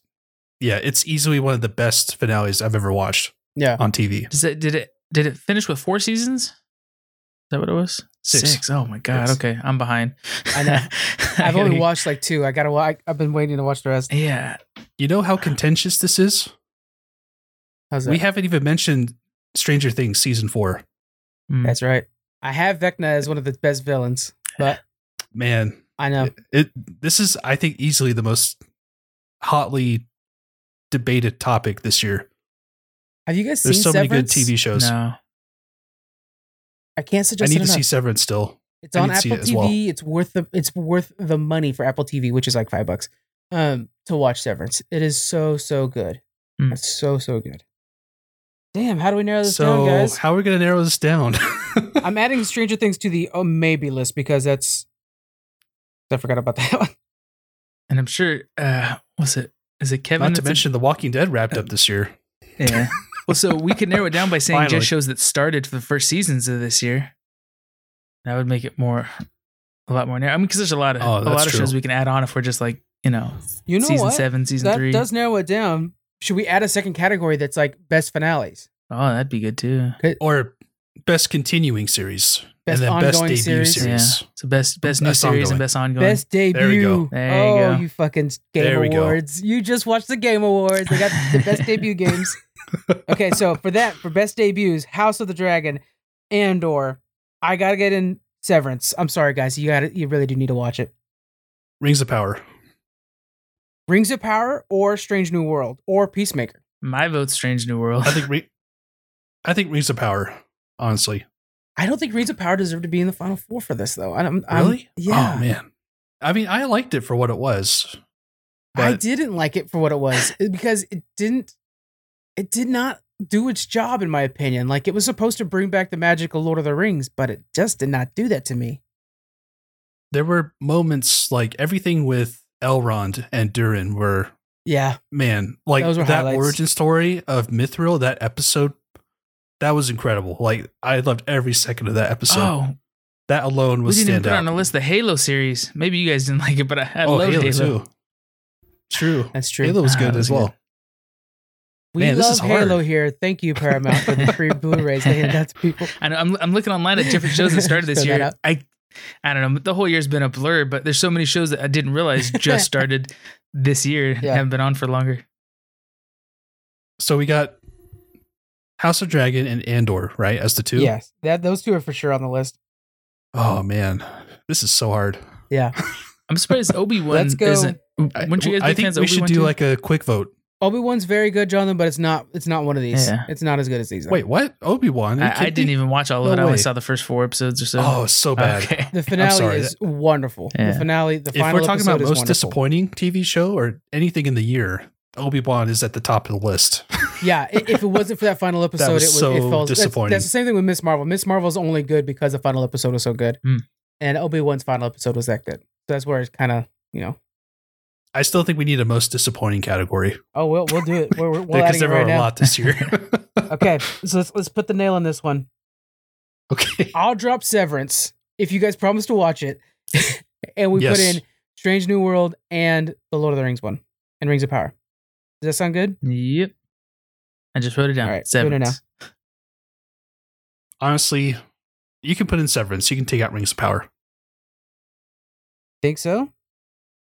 yeah, it's easily one of the best finales I've ever watched Yeah. on TV. Does it did it did it finish with four seasons? Is that what it was? Six. Oh my god. Yes. Okay, I'm behind. I know. I've only watched like two. I gotta. wa- I, I've been waiting to watch the rest. Yeah. You know how contentious this is? How's that? We haven't even mentioned Stranger Things season four. Mm. That's right. I have Vecna as one of the best villains, but Man, I know. it, it this is I think easily the most hotly debated topic this year. Have you guys There's seen so many good TV shows. No. I can't suggest. I need it to see. Severance still. It's I on need to see Apple it TV. well. It's worth the it's worth the money for Apple TV, which is like five bucks. Um, to watch Severance. It is so so good. Hmm. It's so so good. Damn, how do we narrow this So down, guys? how are we gonna narrow this down? I'm adding Stranger Things to the oh, maybe list because that's I forgot about that one. And I'm sure uh was it is it Kevin? Not to that's a- mention The Walking Dead wrapped up this year. Yeah. well, so we could narrow it down by saying Finally. just shows that started for the first seasons of this year. That would make it more, a lot more narrow. I mean, because there's a lot of Oh, a that's lot of shows we can add on if we're just like you know, You know season what? seven, season that three. does narrow it down. Should we add a second category that's like best finales? oh, that'd be good too. Or best continuing series. Best and then best ongoing debut series. series. Yeah. So best best new Best series ongoing. and best ongoing. Best debut. There we go. There you oh, go. you fucking Game There we go. Awards. You just watched the Game Awards. They got the best debut games. Okay, so for that, for best debuts, House of the Dragon, Andor, I gotta get in Severance. I'm sorry, guys. You got to You really do need to watch it. Rings of Power. Rings of Power or Strange New World or Peacemaker. My vote's Strange New World. I think Ri- I think Rings of Power, honestly. I don't think Rings of Power deserved to be in the final four for this though. I'm, I'm Really? Oh, yeah. Oh man. I mean, I liked it for what it was. I didn't like it for what it was because it didn't. It did not do its job, in my opinion. Like it was supposed to bring back the magical Lord of the Rings, but it just did not do that to me. there were moments like everything with Elrond and Durin were Yeah, man, like Those were that highlights. origin story of Mithril, that episode, that was incredible. Like I loved every second of that episode. oh, that alone we was didn't even stand put out. on the list. The Halo series. Maybe you guys didn't like it, but I, I oh, love Halo, Halo. too. True. that's true. Halo was Ah, good that as was well. good. We Man, this love is hard. Halo here. Thank you, Paramount, for the free Blu-rays they hand out to people. I know, I'm I'm looking online at different shows that started this year. I I don't know. The whole year's been a blur, but there's so many shows that I didn't realize just started this year. Yeah. Haven't been on for longer. So we got House of Dragon and Andor, right? As the two. Yes, that those two are for sure on the list. Oh man, this is so hard. Yeah, I'm surprised Obi Wan Let's go. isn't. I, Wouldn't you guys I think fans we of should do too? like a quick vote. Obi Wan's very good, Jonathan, but it's not. It's not one of these. Yeah. It's not as good as these. are. Wait, what? Obi Wan? I, I didn't even watch all of No it. I only saw the first four episodes or so. Oh, so bad. Okay. the finale is wonderful. Yeah. The finale, the If final we're talking about is most wonderful. disappointing TV show or anything in the year, Obi Wan is at the top of the list. Yeah, if it wasn't for that final episode, was it was so it felt that's- disappointing. That's, the same thing with Miss Marvel. Miss Marvel's only good because the final episode was so good, Hmm. and Obi Wan's final episode was that good. So that's where it's kind of you know. I still think we need a most disappointing category Oh, we'll we'll do it. We're, we're, we're because adding it there right were a now. lot this year. Okay, so let's let's put the nail on this one. okay. I'll drop Severance if you guys promise to watch it, and we put in Strange New World and the Lord of the Rings one and Rings of Power. Does that sound good? Yep. I just wrote it down. All right, doing it Severance. Honestly, you can put in Severance. You can take out Rings of Power. Think so?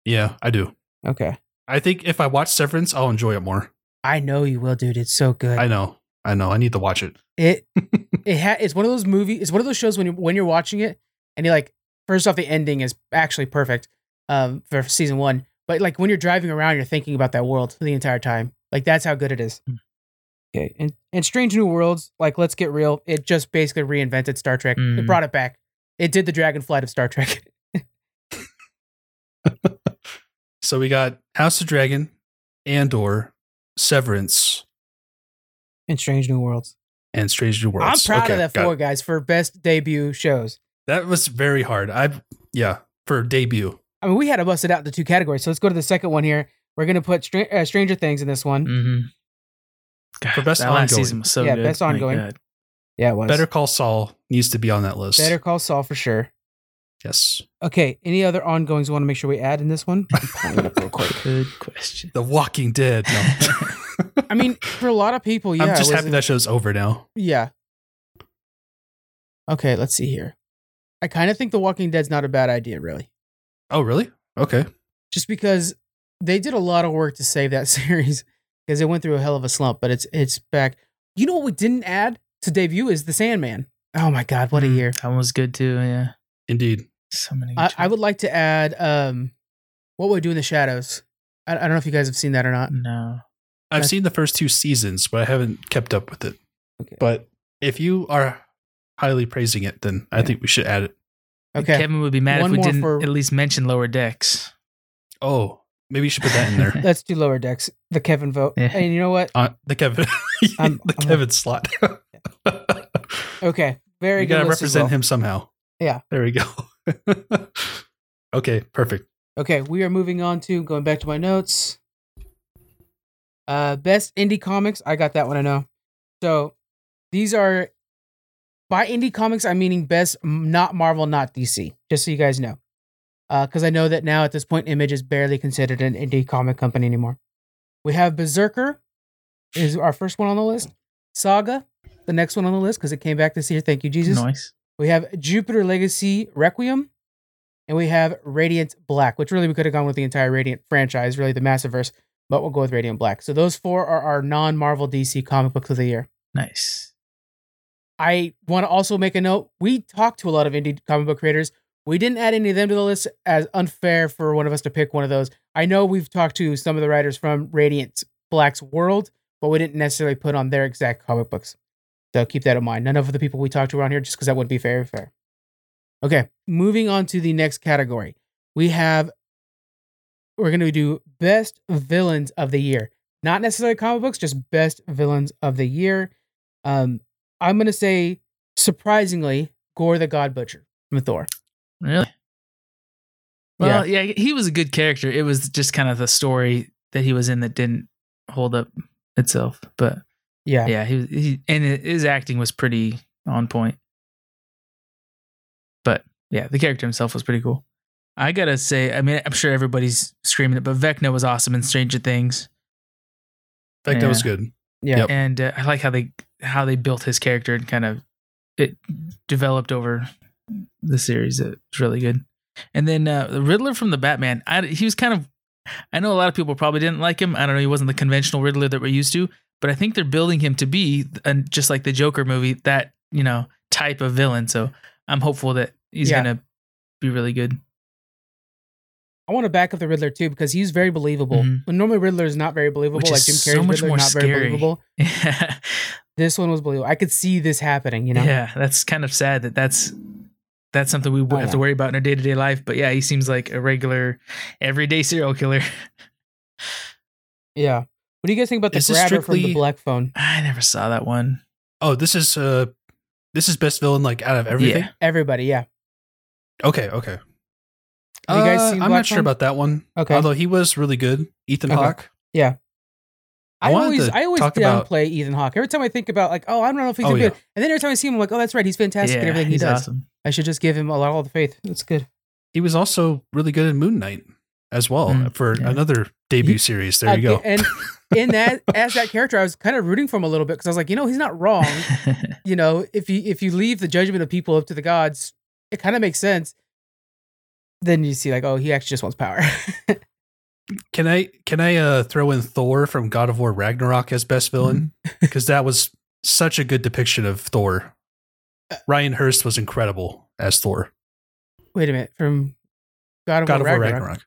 Yeah, I do. Okay. I think if I watch Severance, I'll enjoy it more. I know you will, dude. It's so good. I know. I know. I need to watch it. It it ha- it's one of those movies. It's one of those shows when you when you're watching it and you're like, first off, the ending is actually perfect um, for season one. But like when you're driving around, you're thinking about that world the entire time. Like that's how good it is. Hmm. Okay, and and Strange New Worlds, like let's get real, it just basically reinvented Star Trek. It Mhm. brought it back. It did the Dragon Flight of Star Trek. So we got House of Dragon, Andor, Severance, and Strange New Worlds. and Strange New Worlds. I'm proud Okay, of that four it. guys for best debut shows. That was very hard. I yeah for debut. I mean, we had to bust it out into two categories. So let's go to the second one here. We're gonna put Str- uh, Stranger Things in this one. mm-hmm. God, For best that last ongoing. season was so Yeah, good. best ongoing. Yeah, it was. Better Call Saul needs to be on that list. Better Call Saul for sure. Yes. Okay, any other ongoings we want to make sure we add in this one? I'm pulling up real quick. Good question. The Walking Dead. No. I mean, for a lot of people, yeah. I'm just happy a- that show's over now. Yeah. Okay, let's see here. I kind of think The Walking Dead's not a bad idea, really. Oh, really? Okay. Just because they did a lot of work to save that series because it went through a hell of a slump, but it's it's back. You know what we didn't add to debut is The Sandman. Oh my god, what a hmm. year. That one was good too. Yeah. Indeed. So many. I, I would like to add um what we do in the shadows. I, I don't know if you guys have seen that or not. No. I've That's- seen the first two seasons, but I haven't kept up with it. Okay. But if you are highly praising it, then I Yeah. think we should add it. Okay. Kevin would be mad One if we didn't for- at least mention lower decks. Oh, maybe you should put that in there. Let's do lower decks. The Kevin vote. Yeah. And you know what? uh, the Kevin, I'm- the I'm- Kevin slot. Okay. Very good. you good. gotta represent well. him somehow. Yeah. There we go. okay, perfect. Okay, we are moving on to going back to my notes. Uh best indie comics. I got that one I know. So these are by indie comics, I'm meaning best not Marvel, not DC. Just so you guys know. Uh, because I know that now at this point, Image is barely considered an indie comic company anymore. We have Berserker, is our first one on the list. Saga, the next one on the list, because it came back this year. Thank you, Jesus. Nice. We have Jupiter Legacy Requiem, and we have Radiant Black, which really we could have gone with the entire Radiant franchise, really the Massiverse, but we'll go with Radiant Black. So those four are our non-Marvel DC comic books of the year. Nice. I want to also make a note. We talked to a lot of indie comic book creators. We didn't add any of them to the list as unfair for one of us to pick one of those. I know we've talked to some of the writers from Radiant Black's world, but we didn't necessarily put on their exact comic books. So keep that in mind. None of the people we talked to around here, just because that wouldn't be very fair. Okay, moving on to the next category. We have, we're going to do best villains of the year. Not necessarily comic books, just best villains of the year. Um, I'm going to say, surprisingly, Gorr the God Butcher from Thor. Really? Well, yeah. he was a good character. It was just kind of the story that he was in that didn't hold up itself. But Yeah. yeah, he, was- he and his acting was pretty on point. But yeah, the character himself was pretty cool. I gotta say, I mean, I'm sure everybody's screaming it, but Vecna was awesome in Stranger Things, I think that was good. Yeah. Yep. and uh, I like how they how they built his character and kind of it developed over the series. It's really good. And then uh, the Riddler from the Batman, I, he was kind of. I know a lot of people probably didn't like him. I don't know. He wasn't the conventional Riddler that we're used to, but I think they're building him to be, and just like the Joker movie, that you know type of villain. So I'm hopeful that he's Yeah. gonna be really good. I want to back up the Riddler too because he's very believable. Mhm. When normally Riddler is not very believable, Which like is Jim so much Riddler, more not very scary. believable. Yeah, This one was believable. I could see this happening. You know. yeah. That's kind of sad that that's that's something we I have to worry about in our day to day life. But yeah, he seems like a regular, everyday serial killer. Yeah. What do you guys think about the Is this grabber from the black phone? I never saw that one. Oh, this is uh this is best villain like out of everything. Yeah. Everybody, yeah. Okay, okay. Have you guys Uh, seen I'm Black not sure Phone? about that one. Okay. Although he was really good, Ethan Okay. Hawke. Yeah. I, I always, I always talk about- downplay Ethan Hawke. Every time I think about like, oh, I don't know if he's Oh, a yeah. good, and then every time I see him, I'm like, oh, that's right, he's fantastic yeah, at everything he does. awesome. I should just give him a lot all the faith. That's good. He was also really good in Moon Knight as well Mm, for yeah. another debut He- series. There you go. And in that, as that character, I was kind of rooting for him a little bit because I was like, you know, he's not wrong. you know, if you if you leave the judgment of people up to the gods, it kind of makes sense. Then you see, like, oh, he actually just wants power. Can I can I uh, throw in Thor from God of War Ragnarok as best villain Mm-hmm. because that was such a good depiction of Thor. Uh, Ryan Hurst was incredible as Thor. Wait a minute, from God of, God War, of War Ragnarok.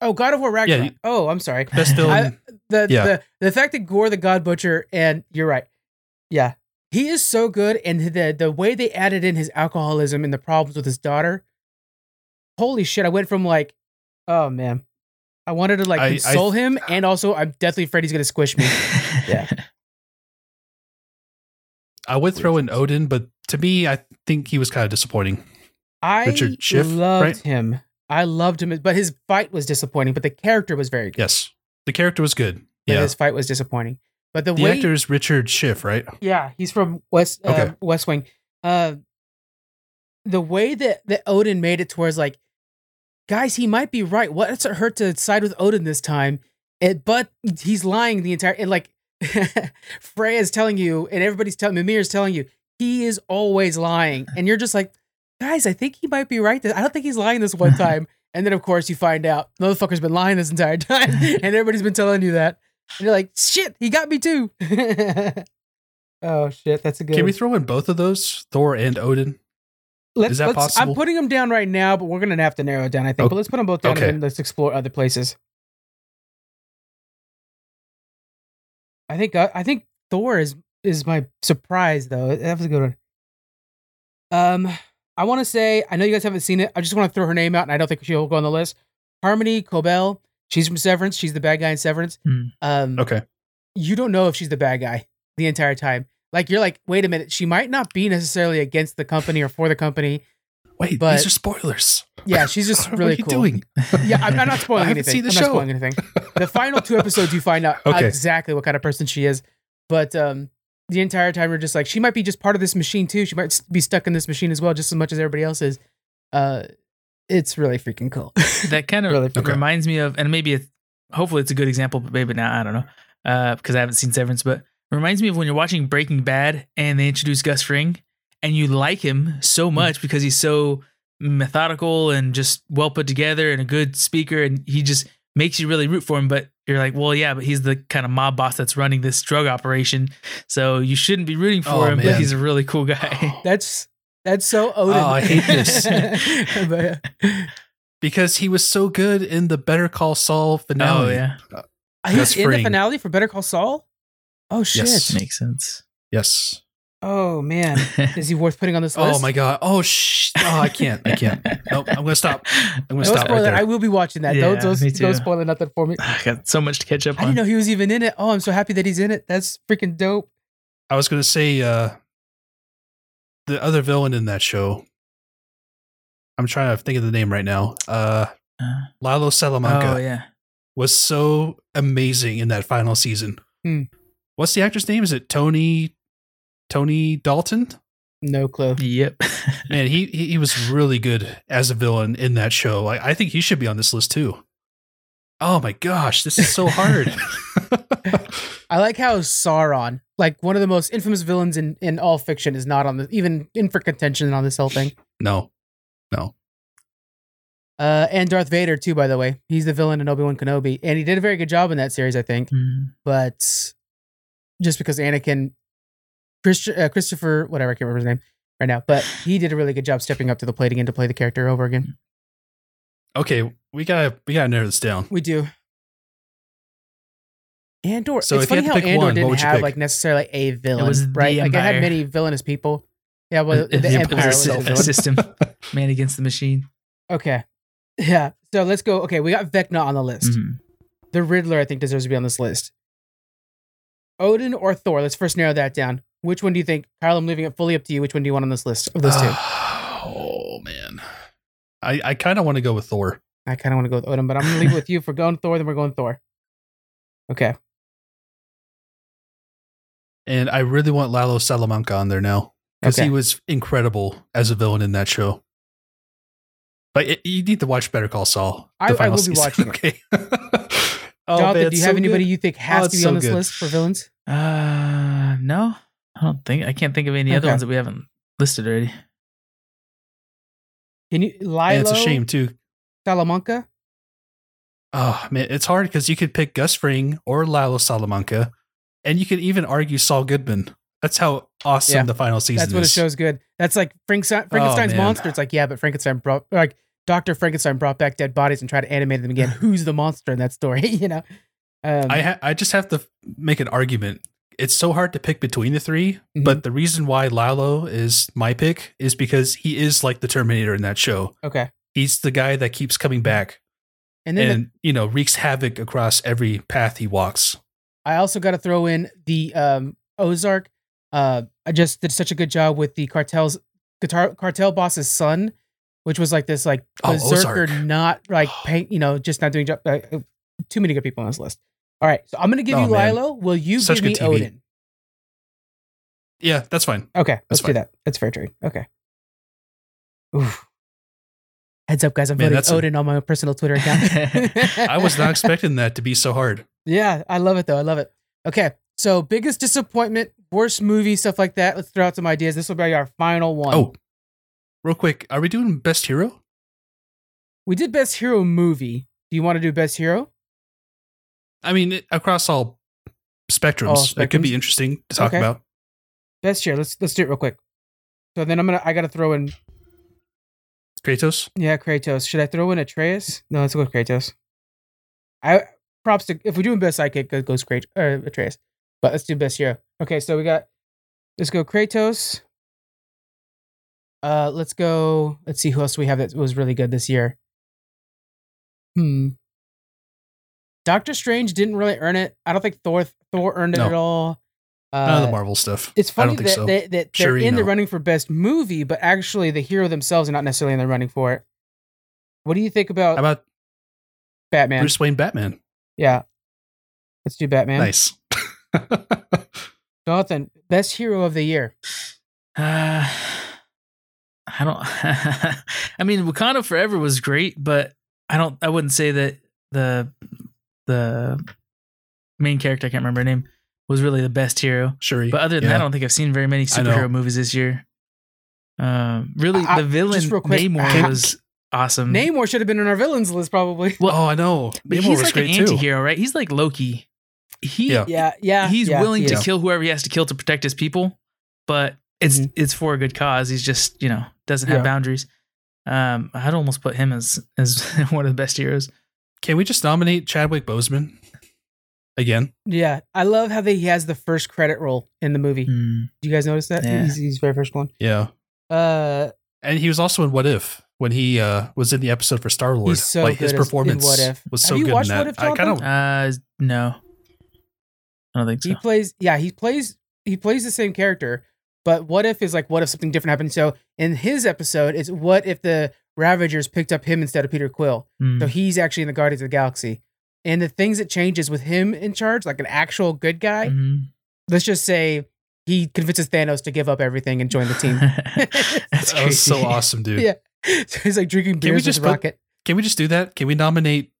Ragnarok. Oh, God of War Ragnarok. you- oh, I'm sorry. Best villain. the Yeah. the the fact that Gorr the God Butcher and you're right, yeah, he is so good, and the the way they added in his alcoholism and the problems with his daughter. Holy shit! I went from like, oh man, I wanted to like I- I- console him, and also I'm deathly afraid he's gonna squish me. Yeah. I would throw in Odin, but to me, I think he was kind of disappointing. I Richard Schiff, loved right? him. I loved him, but his fight was disappointing. But the character was very good. Yes, the character was good. but Yeah, his fight was disappointing. But the, The way, actor is Richard Schiff, right? yeah, he's from West uh, Okay. West Wing. Uh, the way that that Odin made it towards like, guys, he might be right. What's it hurt to side with Odin this time? It, but he's lying the entire. And like, Freya Freya's telling you, and everybody's telling Mimir's telling you, he is always lying, and you're just like, guys, I think he might be right. I don't think he's lying this one time. and then of course you find out, motherfucker's been lying this entire time, and everybody's been telling you that. And you're like, shit, he got me too. oh shit, that's a good. Can we throw in both of those, Thor and Odin? Let's, Is that let's- I'm putting them down right now, but we're gonna have to narrow it down. I think. Oh, But let's put them both down okay. and let's explore other places. I think uh, I think Thor is is my surprise though. That was a good one. Um, I want to say I know you guys haven't seen it. I just want to throw her name out, and I don't think she'll go on the list. Harmony Cobel. She's from Severance. She's the bad guy in Severance. Hmm. Um, Okay. you don't know if she's the bad guy the entire time. Like you're like, wait a minute, she might not be necessarily against the company or for the company. Wait, But- these are spoilers. Yeah, she's just what really are you cool. doing? Yeah, I'm, I'm not I spoiling haven't anything. seen the I'm show. not spoiling anything. The final two episodes, you find out Okay. exactly what kind of person she is. But um, the entire time, we're just like, she might be just part of this machine too. She might be stuck in this machine as well, just as much as everybody else is. Uh, it's really freaking cool. that kind of Really reminds me of, and maybe it's, hopefully it's a good example, but maybe not. I don't know, uh, because I haven't seen Severance, but reminds me of when you're watching Breaking Bad and they introduce Gus Fring, and you like him so much because he's so methodical and just well put together and a good speaker, and he just makes you really root for him. But you're like, well, yeah, but he's the kind of mob boss that's running this drug operation, so you shouldn't be rooting for Oh, him. But he's a really cool guy. Oh. That's that's so Odin. Oh, I hate this. But, because he was so good in the Better Call Saul finale. oh yeah, he was Gus in the finale for Better Call Saul. Oh shit! Yes. makes sense. Yes. Oh man, is he worth putting on this list? Oh my god. Oh sh. Oh, I can't. I can't. Nope. I'm gonna stop. I'm gonna Don't stop spoil right there. I will be watching that. Yeah, don't don't, me don't too. spoil nothing for me. I got so much to catch up I on. didn't know he was even in it. Oh, I'm so happy that he's in it. That's freaking dope. I was gonna say uh the other villain in that show. I'm trying to think of the name right now. Uh Uh, Lalo Salamanca oh yeah, was so amazing in that final season. Hmm. What's the actor's name? Is it Tony Tony Dalton? No clue. yep. Man, he he he was really good as a villain in that show. I, I think he should be on this list too. Oh my gosh, this is so hard. I like how Sauron, like one of the most infamous villains in, in all fiction, is not on the even in for contention on this whole thing. no, no. Uh, and Darth Vader too, by the way. He's the villain in Obi Wan Kenobi, and he did a very good job in that series, I think. Mm. But just because Anakin, Christ- uh, Christopher, whatever, I can't remember his name right now, but he did a really good job stepping up to the plate again to play the character over again. Okay, we gotta we gotta narrow this down. We do. Andor. So it's if you funny had how to pick Andor one, didn't have pick? like necessarily a villain, was the right? Like it had many villainous people. Yeah, well, the, It- it Empire was was a, a system, man against the machine. Okay, yeah. So let's go. Okay, we got Vecna on the list. Mhm. The Riddler, I think, deserves to be on this list. Odin or Thor? Let's first narrow that down. Which one do you think? Kyle, I'm leaving it fully up to you. Which one do you want on this list of those two? oh man, I I kind of want to go with Thor. I kind of want to go with Odin, but I'm gonna leave it with you. If we're going Thor, then we're going Thor. Okay. And I really want Lalo Salamanca on there now because Okay. he was incredible as a villain in that show. But it, you need to watch Better Call Saul. I- the I final will be watching. Okay. oh, Jonathan, man, do you so have anybody good. you think has Oh, to be on so this good. list for villains? Uh, no, I don't think I can't think of any other ones that we haven't listed already. Can you And Lilo it's a shame too. Salamanca? Oh man, it's hard because you could pick Gus Fring or Lalo Salamanca, and you could even argue Saul Goodman. That's how awesome Yeah. the final season That's what is. it shows good. That's like Frankenstein, Frankenstein's Oh, monster. It's like, yeah, but Frankenstein brought like Dr. Frankenstein brought back dead bodies and tried to animate them again. Who's the monster in that story? you know? Um, I ha- I just have to make an argument. It's so hard to pick between the 3 Mhm. but the reason why Lalo is my pick is because he is like the Terminator in that show. okay. He's the guy that keeps coming back And then the- you know wreaks havoc across every path he walks. I also got to throw in the um, Ozark. Uh, I just did such a good job with the cartel's guitar cartel boss's son, which was like this like Oh, berserker, Ozark. not like paint, you know, just not doing job. Uh, uh, too many good people on this list. All right, so I'm gonna give Oh, you man. Lilo. Will you Such give me TV. Odin? Yeah, that's fine. Okay, let's That's do fine. that. That's fair trade. Okay. Oof. Heads up, guys! I'm Man, voting that's a- Odin on my personal Twitter account. I was not expecting that to be so hard. Yeah, I love it though. I love it. Okay, so biggest disappointment, worst movie, stuff like that. Let's throw out some ideas. This will be our final one. Oh, real quick, are we doing best hero? we did best hero movie. Do you want to do best hero? I mean, across all spectrums, All it could be interesting to talk Okay. about. Best year. Let's let's do it real quick. So then I'm gonna I gotta throw in Kratos. yeah Kratos. Should I throw in Atreus? No, let's go with Kratos. I props to if we're doing best sidekick, it goes Kratos or Atreus. But let's do best hero. Okay, so we got let's go Kratos. Uh, let's go. Let's see who else we have that was really good this year. Hmm. Doctor Strange didn't really earn it. I don't think Thor Thor earned it No. at all. Uh, None of the Marvel stuff. It's I funny don't think that, so. they, that they're in the running for best movie, but actually the hero themselves are not necessarily in the running for it. What do you think about, How about Batman? Bruce Wayne Batman? yeah, let's do Batman. Nice. Jonathan, best hero of the year. Uh, I don't. I mean, Wakanda Forever was great, but I don't. I wouldn't say that the the main character I can't remember her name was really the best hero. Shuri. But other than that, I don't think I've seen very many superhero movies this year. Um, really, I- the villain just real quick, Namor I- was awesome. Namor should have been in our villains list, probably. Well, oh, I know. but Namor he's was like an great too. anti-hero, right? He's like Loki. He Yeah. Yeah, yeah. he's yeah, willing he to is. kill whoever he has to kill to protect his people, but it's Mhm. it's for a good cause. He's just you know doesn't have Yeah. boundaries. Um, I'd almost put him as as one of the best heroes. Can we just nominate Chadwick Boseman again? Yeah, I love how they, he has the first credit roll in the movie. Hmm. Do you guys notice that? Yeah. He's, he's very first one. Yeah. Uh, And he was also in What If when he uh, was in the episode for Star Lord. So like his good as- in performance What If. was Have so you good watched in that. What If, I kind of Uh, no, I don't think so. he plays. Yeah, he plays. He plays the same character, but what if is like what if something different happened? So in his episode, it's what if the Ravagers picked up him instead of Peter Quill? Hmm. So he's actually in the Guardians of the Galaxy. And the things that changes with him in charge, like an actual good guy, Mhm. let's just say he convinces Thanos to give up everything and join the team. That's that was so awesome, dude. Yeah. so he's like drinking Can we beers just with put- Rocket. Can we just do that? Can we nominate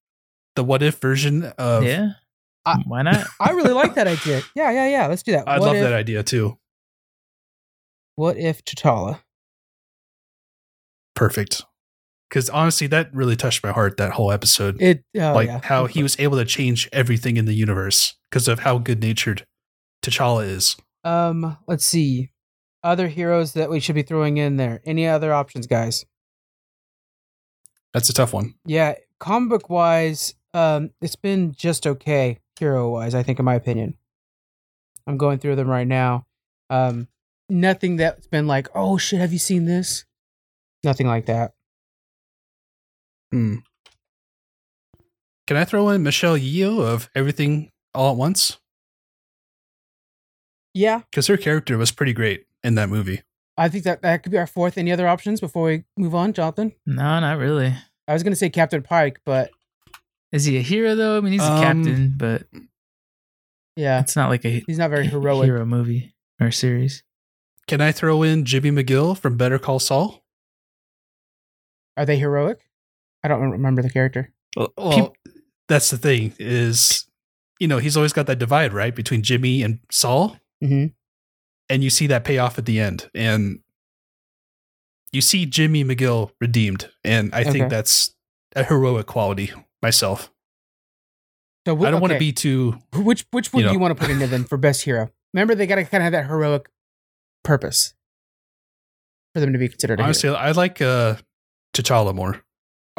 the What If version of? Yeah, I- why not? I really like that idea. Yeah, yeah, yeah. Let's do that. I what love if, that idea too. What if T'Challa? Perfect. Because honestly, that really touched my heart. That whole episode, It oh, like yeah. how he was able to change everything in the universe because of how good natured T'Challa is. Um, let's see. Other heroes that we should be throwing in there. Any other options, guys? That's a tough one. Yeah, comic book wise, um, it's been just okay hero wise. I think, in my opinion, I'm going through them right now. Um, nothing that's been like, oh shit, have you seen this? Nothing like that. Hmm. Can I throw in Michelle Yeoh of Everything All at Once? Yeah, Because her character was pretty great in that movie. I think that that could be our fourth. Any other options before we move on, Jonathan? No, not really. I was gonna say Captain Pike, but Is he a hero though? I mean, he's a Um, captain, but yeah, it's not like a he's not very heroic. hero movie or series. Can I throw in Jimmy McGill from Better Call Saul? Are they heroic? I don't remember the character. Well, Peop- that's the thing is, you know, he's always got that divide, right, between Jimmy and Saul. Mm-hmm. And you see that payoff at the end. And you see Jimmy McGill redeemed. And I Okay. think that's a heroic quality myself. So wh- I don't want to be too. Which which one you do you want to put in there then for best hero? Remember, they got to kind of have that heroic purpose for them to be considered. A Honestly, I like uh, T'Challa more.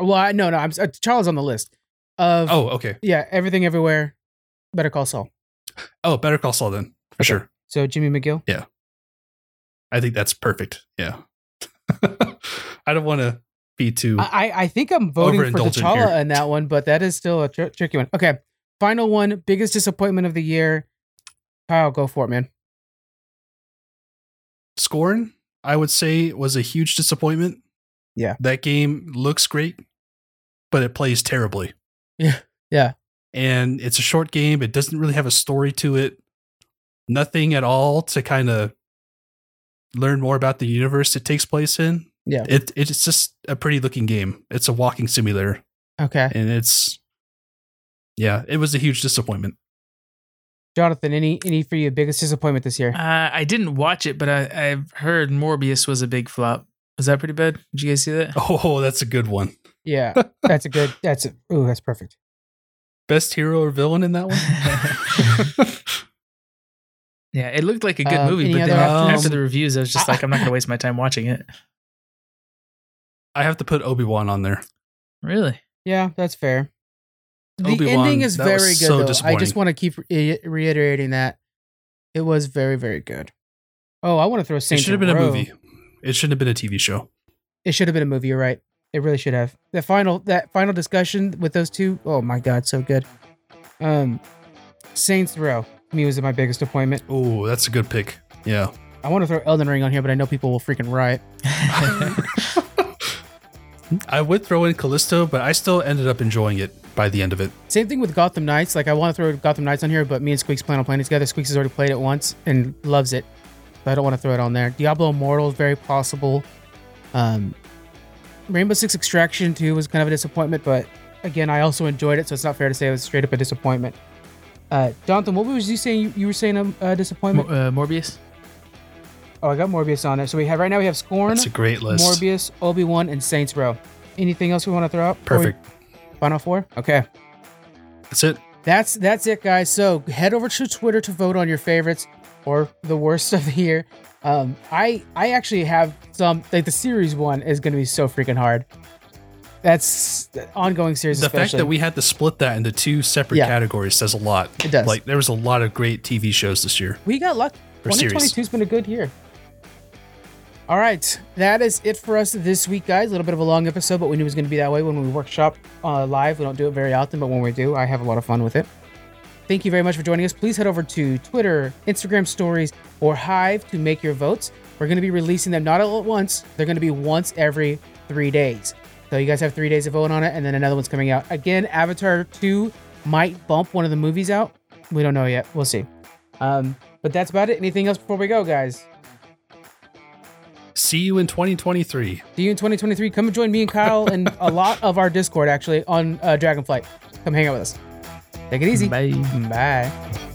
Well, I, no, no, I'm uh, T'Challa's on the list of Oh, okay. yeah, everything everywhere. Better Call Saul. Oh, Better Call Saul then, for Okay. sure. So Jimmy McGill. Yeah, I think that's perfect. Yeah. I don't want to be too. I I- think I'm voting for T'Challa here. in that one, but that is still a tr- tricky one. Okay, final one, biggest disappointment of the year. Kyle, go for it, man. Scorn, I would say, was a huge disappointment. Yeah. That game looks great, but it plays terribly. Yeah, Yeah. and it's a short game. It doesn't really have a story to it. Nothing at all to kind of learn more about the universe it takes place in. Yeah. It it's just a pretty looking game. It's a walking simulator, Okay. and it's yeah, it was a huge disappointment. Jonathan, any any for you biggest disappointment this year? Uh, I didn't watch it, but I, I've heard Morbius was a big flop. Was that pretty bad? Did you guys see that? Oh, that's a good one. Yeah. That's a good that's a ooh, that's perfect. Best hero or villain in that one? yeah, it looked like a good Um, movie, but then after, after the reviews, I was just like, I'm not going to waste my time watching it. I have to put Obi Wan on there. Really? Yeah, that's fair. The Obi-Wan, ending is very good so though. I just want to keep re- reiterating that it was very very good. Oh, I want to throw a single. It should have been Row. a movie. It shouldn't have been a TV show. It should have been a movie. You're right. It really should have. The final that final discussion with those two. Oh my god, so good. Um, Saints Row. Me was in my biggest appointment. Oh, that's a good pick. Yeah. I want to throw Elden Ring on here, but I know people will freaking riot. I would throw in Callisto, but I still ended up enjoying it by the end of it. Same thing with Gotham Knights. Like I want to throw Gotham Knights on here, but me and Squeaks plan on playing it together. Squeaks has already played it once and loves it. So I don't want to throw it on there. Diablo Immortal is very possible. Um, Rainbow Six Extraction 2 was kind of a disappointment, but again, I also enjoyed it, so it's not fair to say it was straight up a disappointment. Uh, Jonathan, what was you saying? You, you were saying a uh, disappointment? Uh, Morbius? oh, I got Morbius on there. So we have right now we have Scorn, That's a great list. Morbius, Obi Wan, and Saints Row. Anything else we want to throw out? Perfect. Final four. Okay. That's it. That's that's it, guys. So head over to Twitter to vote on your favorites or the worst of the year. Um, I I actually have some like the series one is going to be so freaking hard. That's the ongoing series. The fact that we had to split that into two separate Yeah. categories says a lot. It does. Like there was a lot of great TV shows this year. we got lucky. Series. 2022 has been a good year. All right, that is it for us this week, guys. A little bit of a long episode, but we knew it was going to be that way when we workshop uh, live. We don't do it very often, but when we do, I have a lot of fun with it. Thank you very much for joining us. Please head over to Twitter, Instagram stories, or Hive to make your votes. We're going to be releasing them not all at once, they're going to be once every three days. So you guys have three days to vote on it, and then another one's coming out. Again, Avatar 2 might bump one of the movies out. We don't know yet. We'll see. Um, but that's about it. Anything else before we go, guys? See you in 2023. See you in 2023. Come and join me and Kyle and a lot of our Discord actually on uh, Dragonflight. Come hang out with us. Take it easy. Bye. Bye.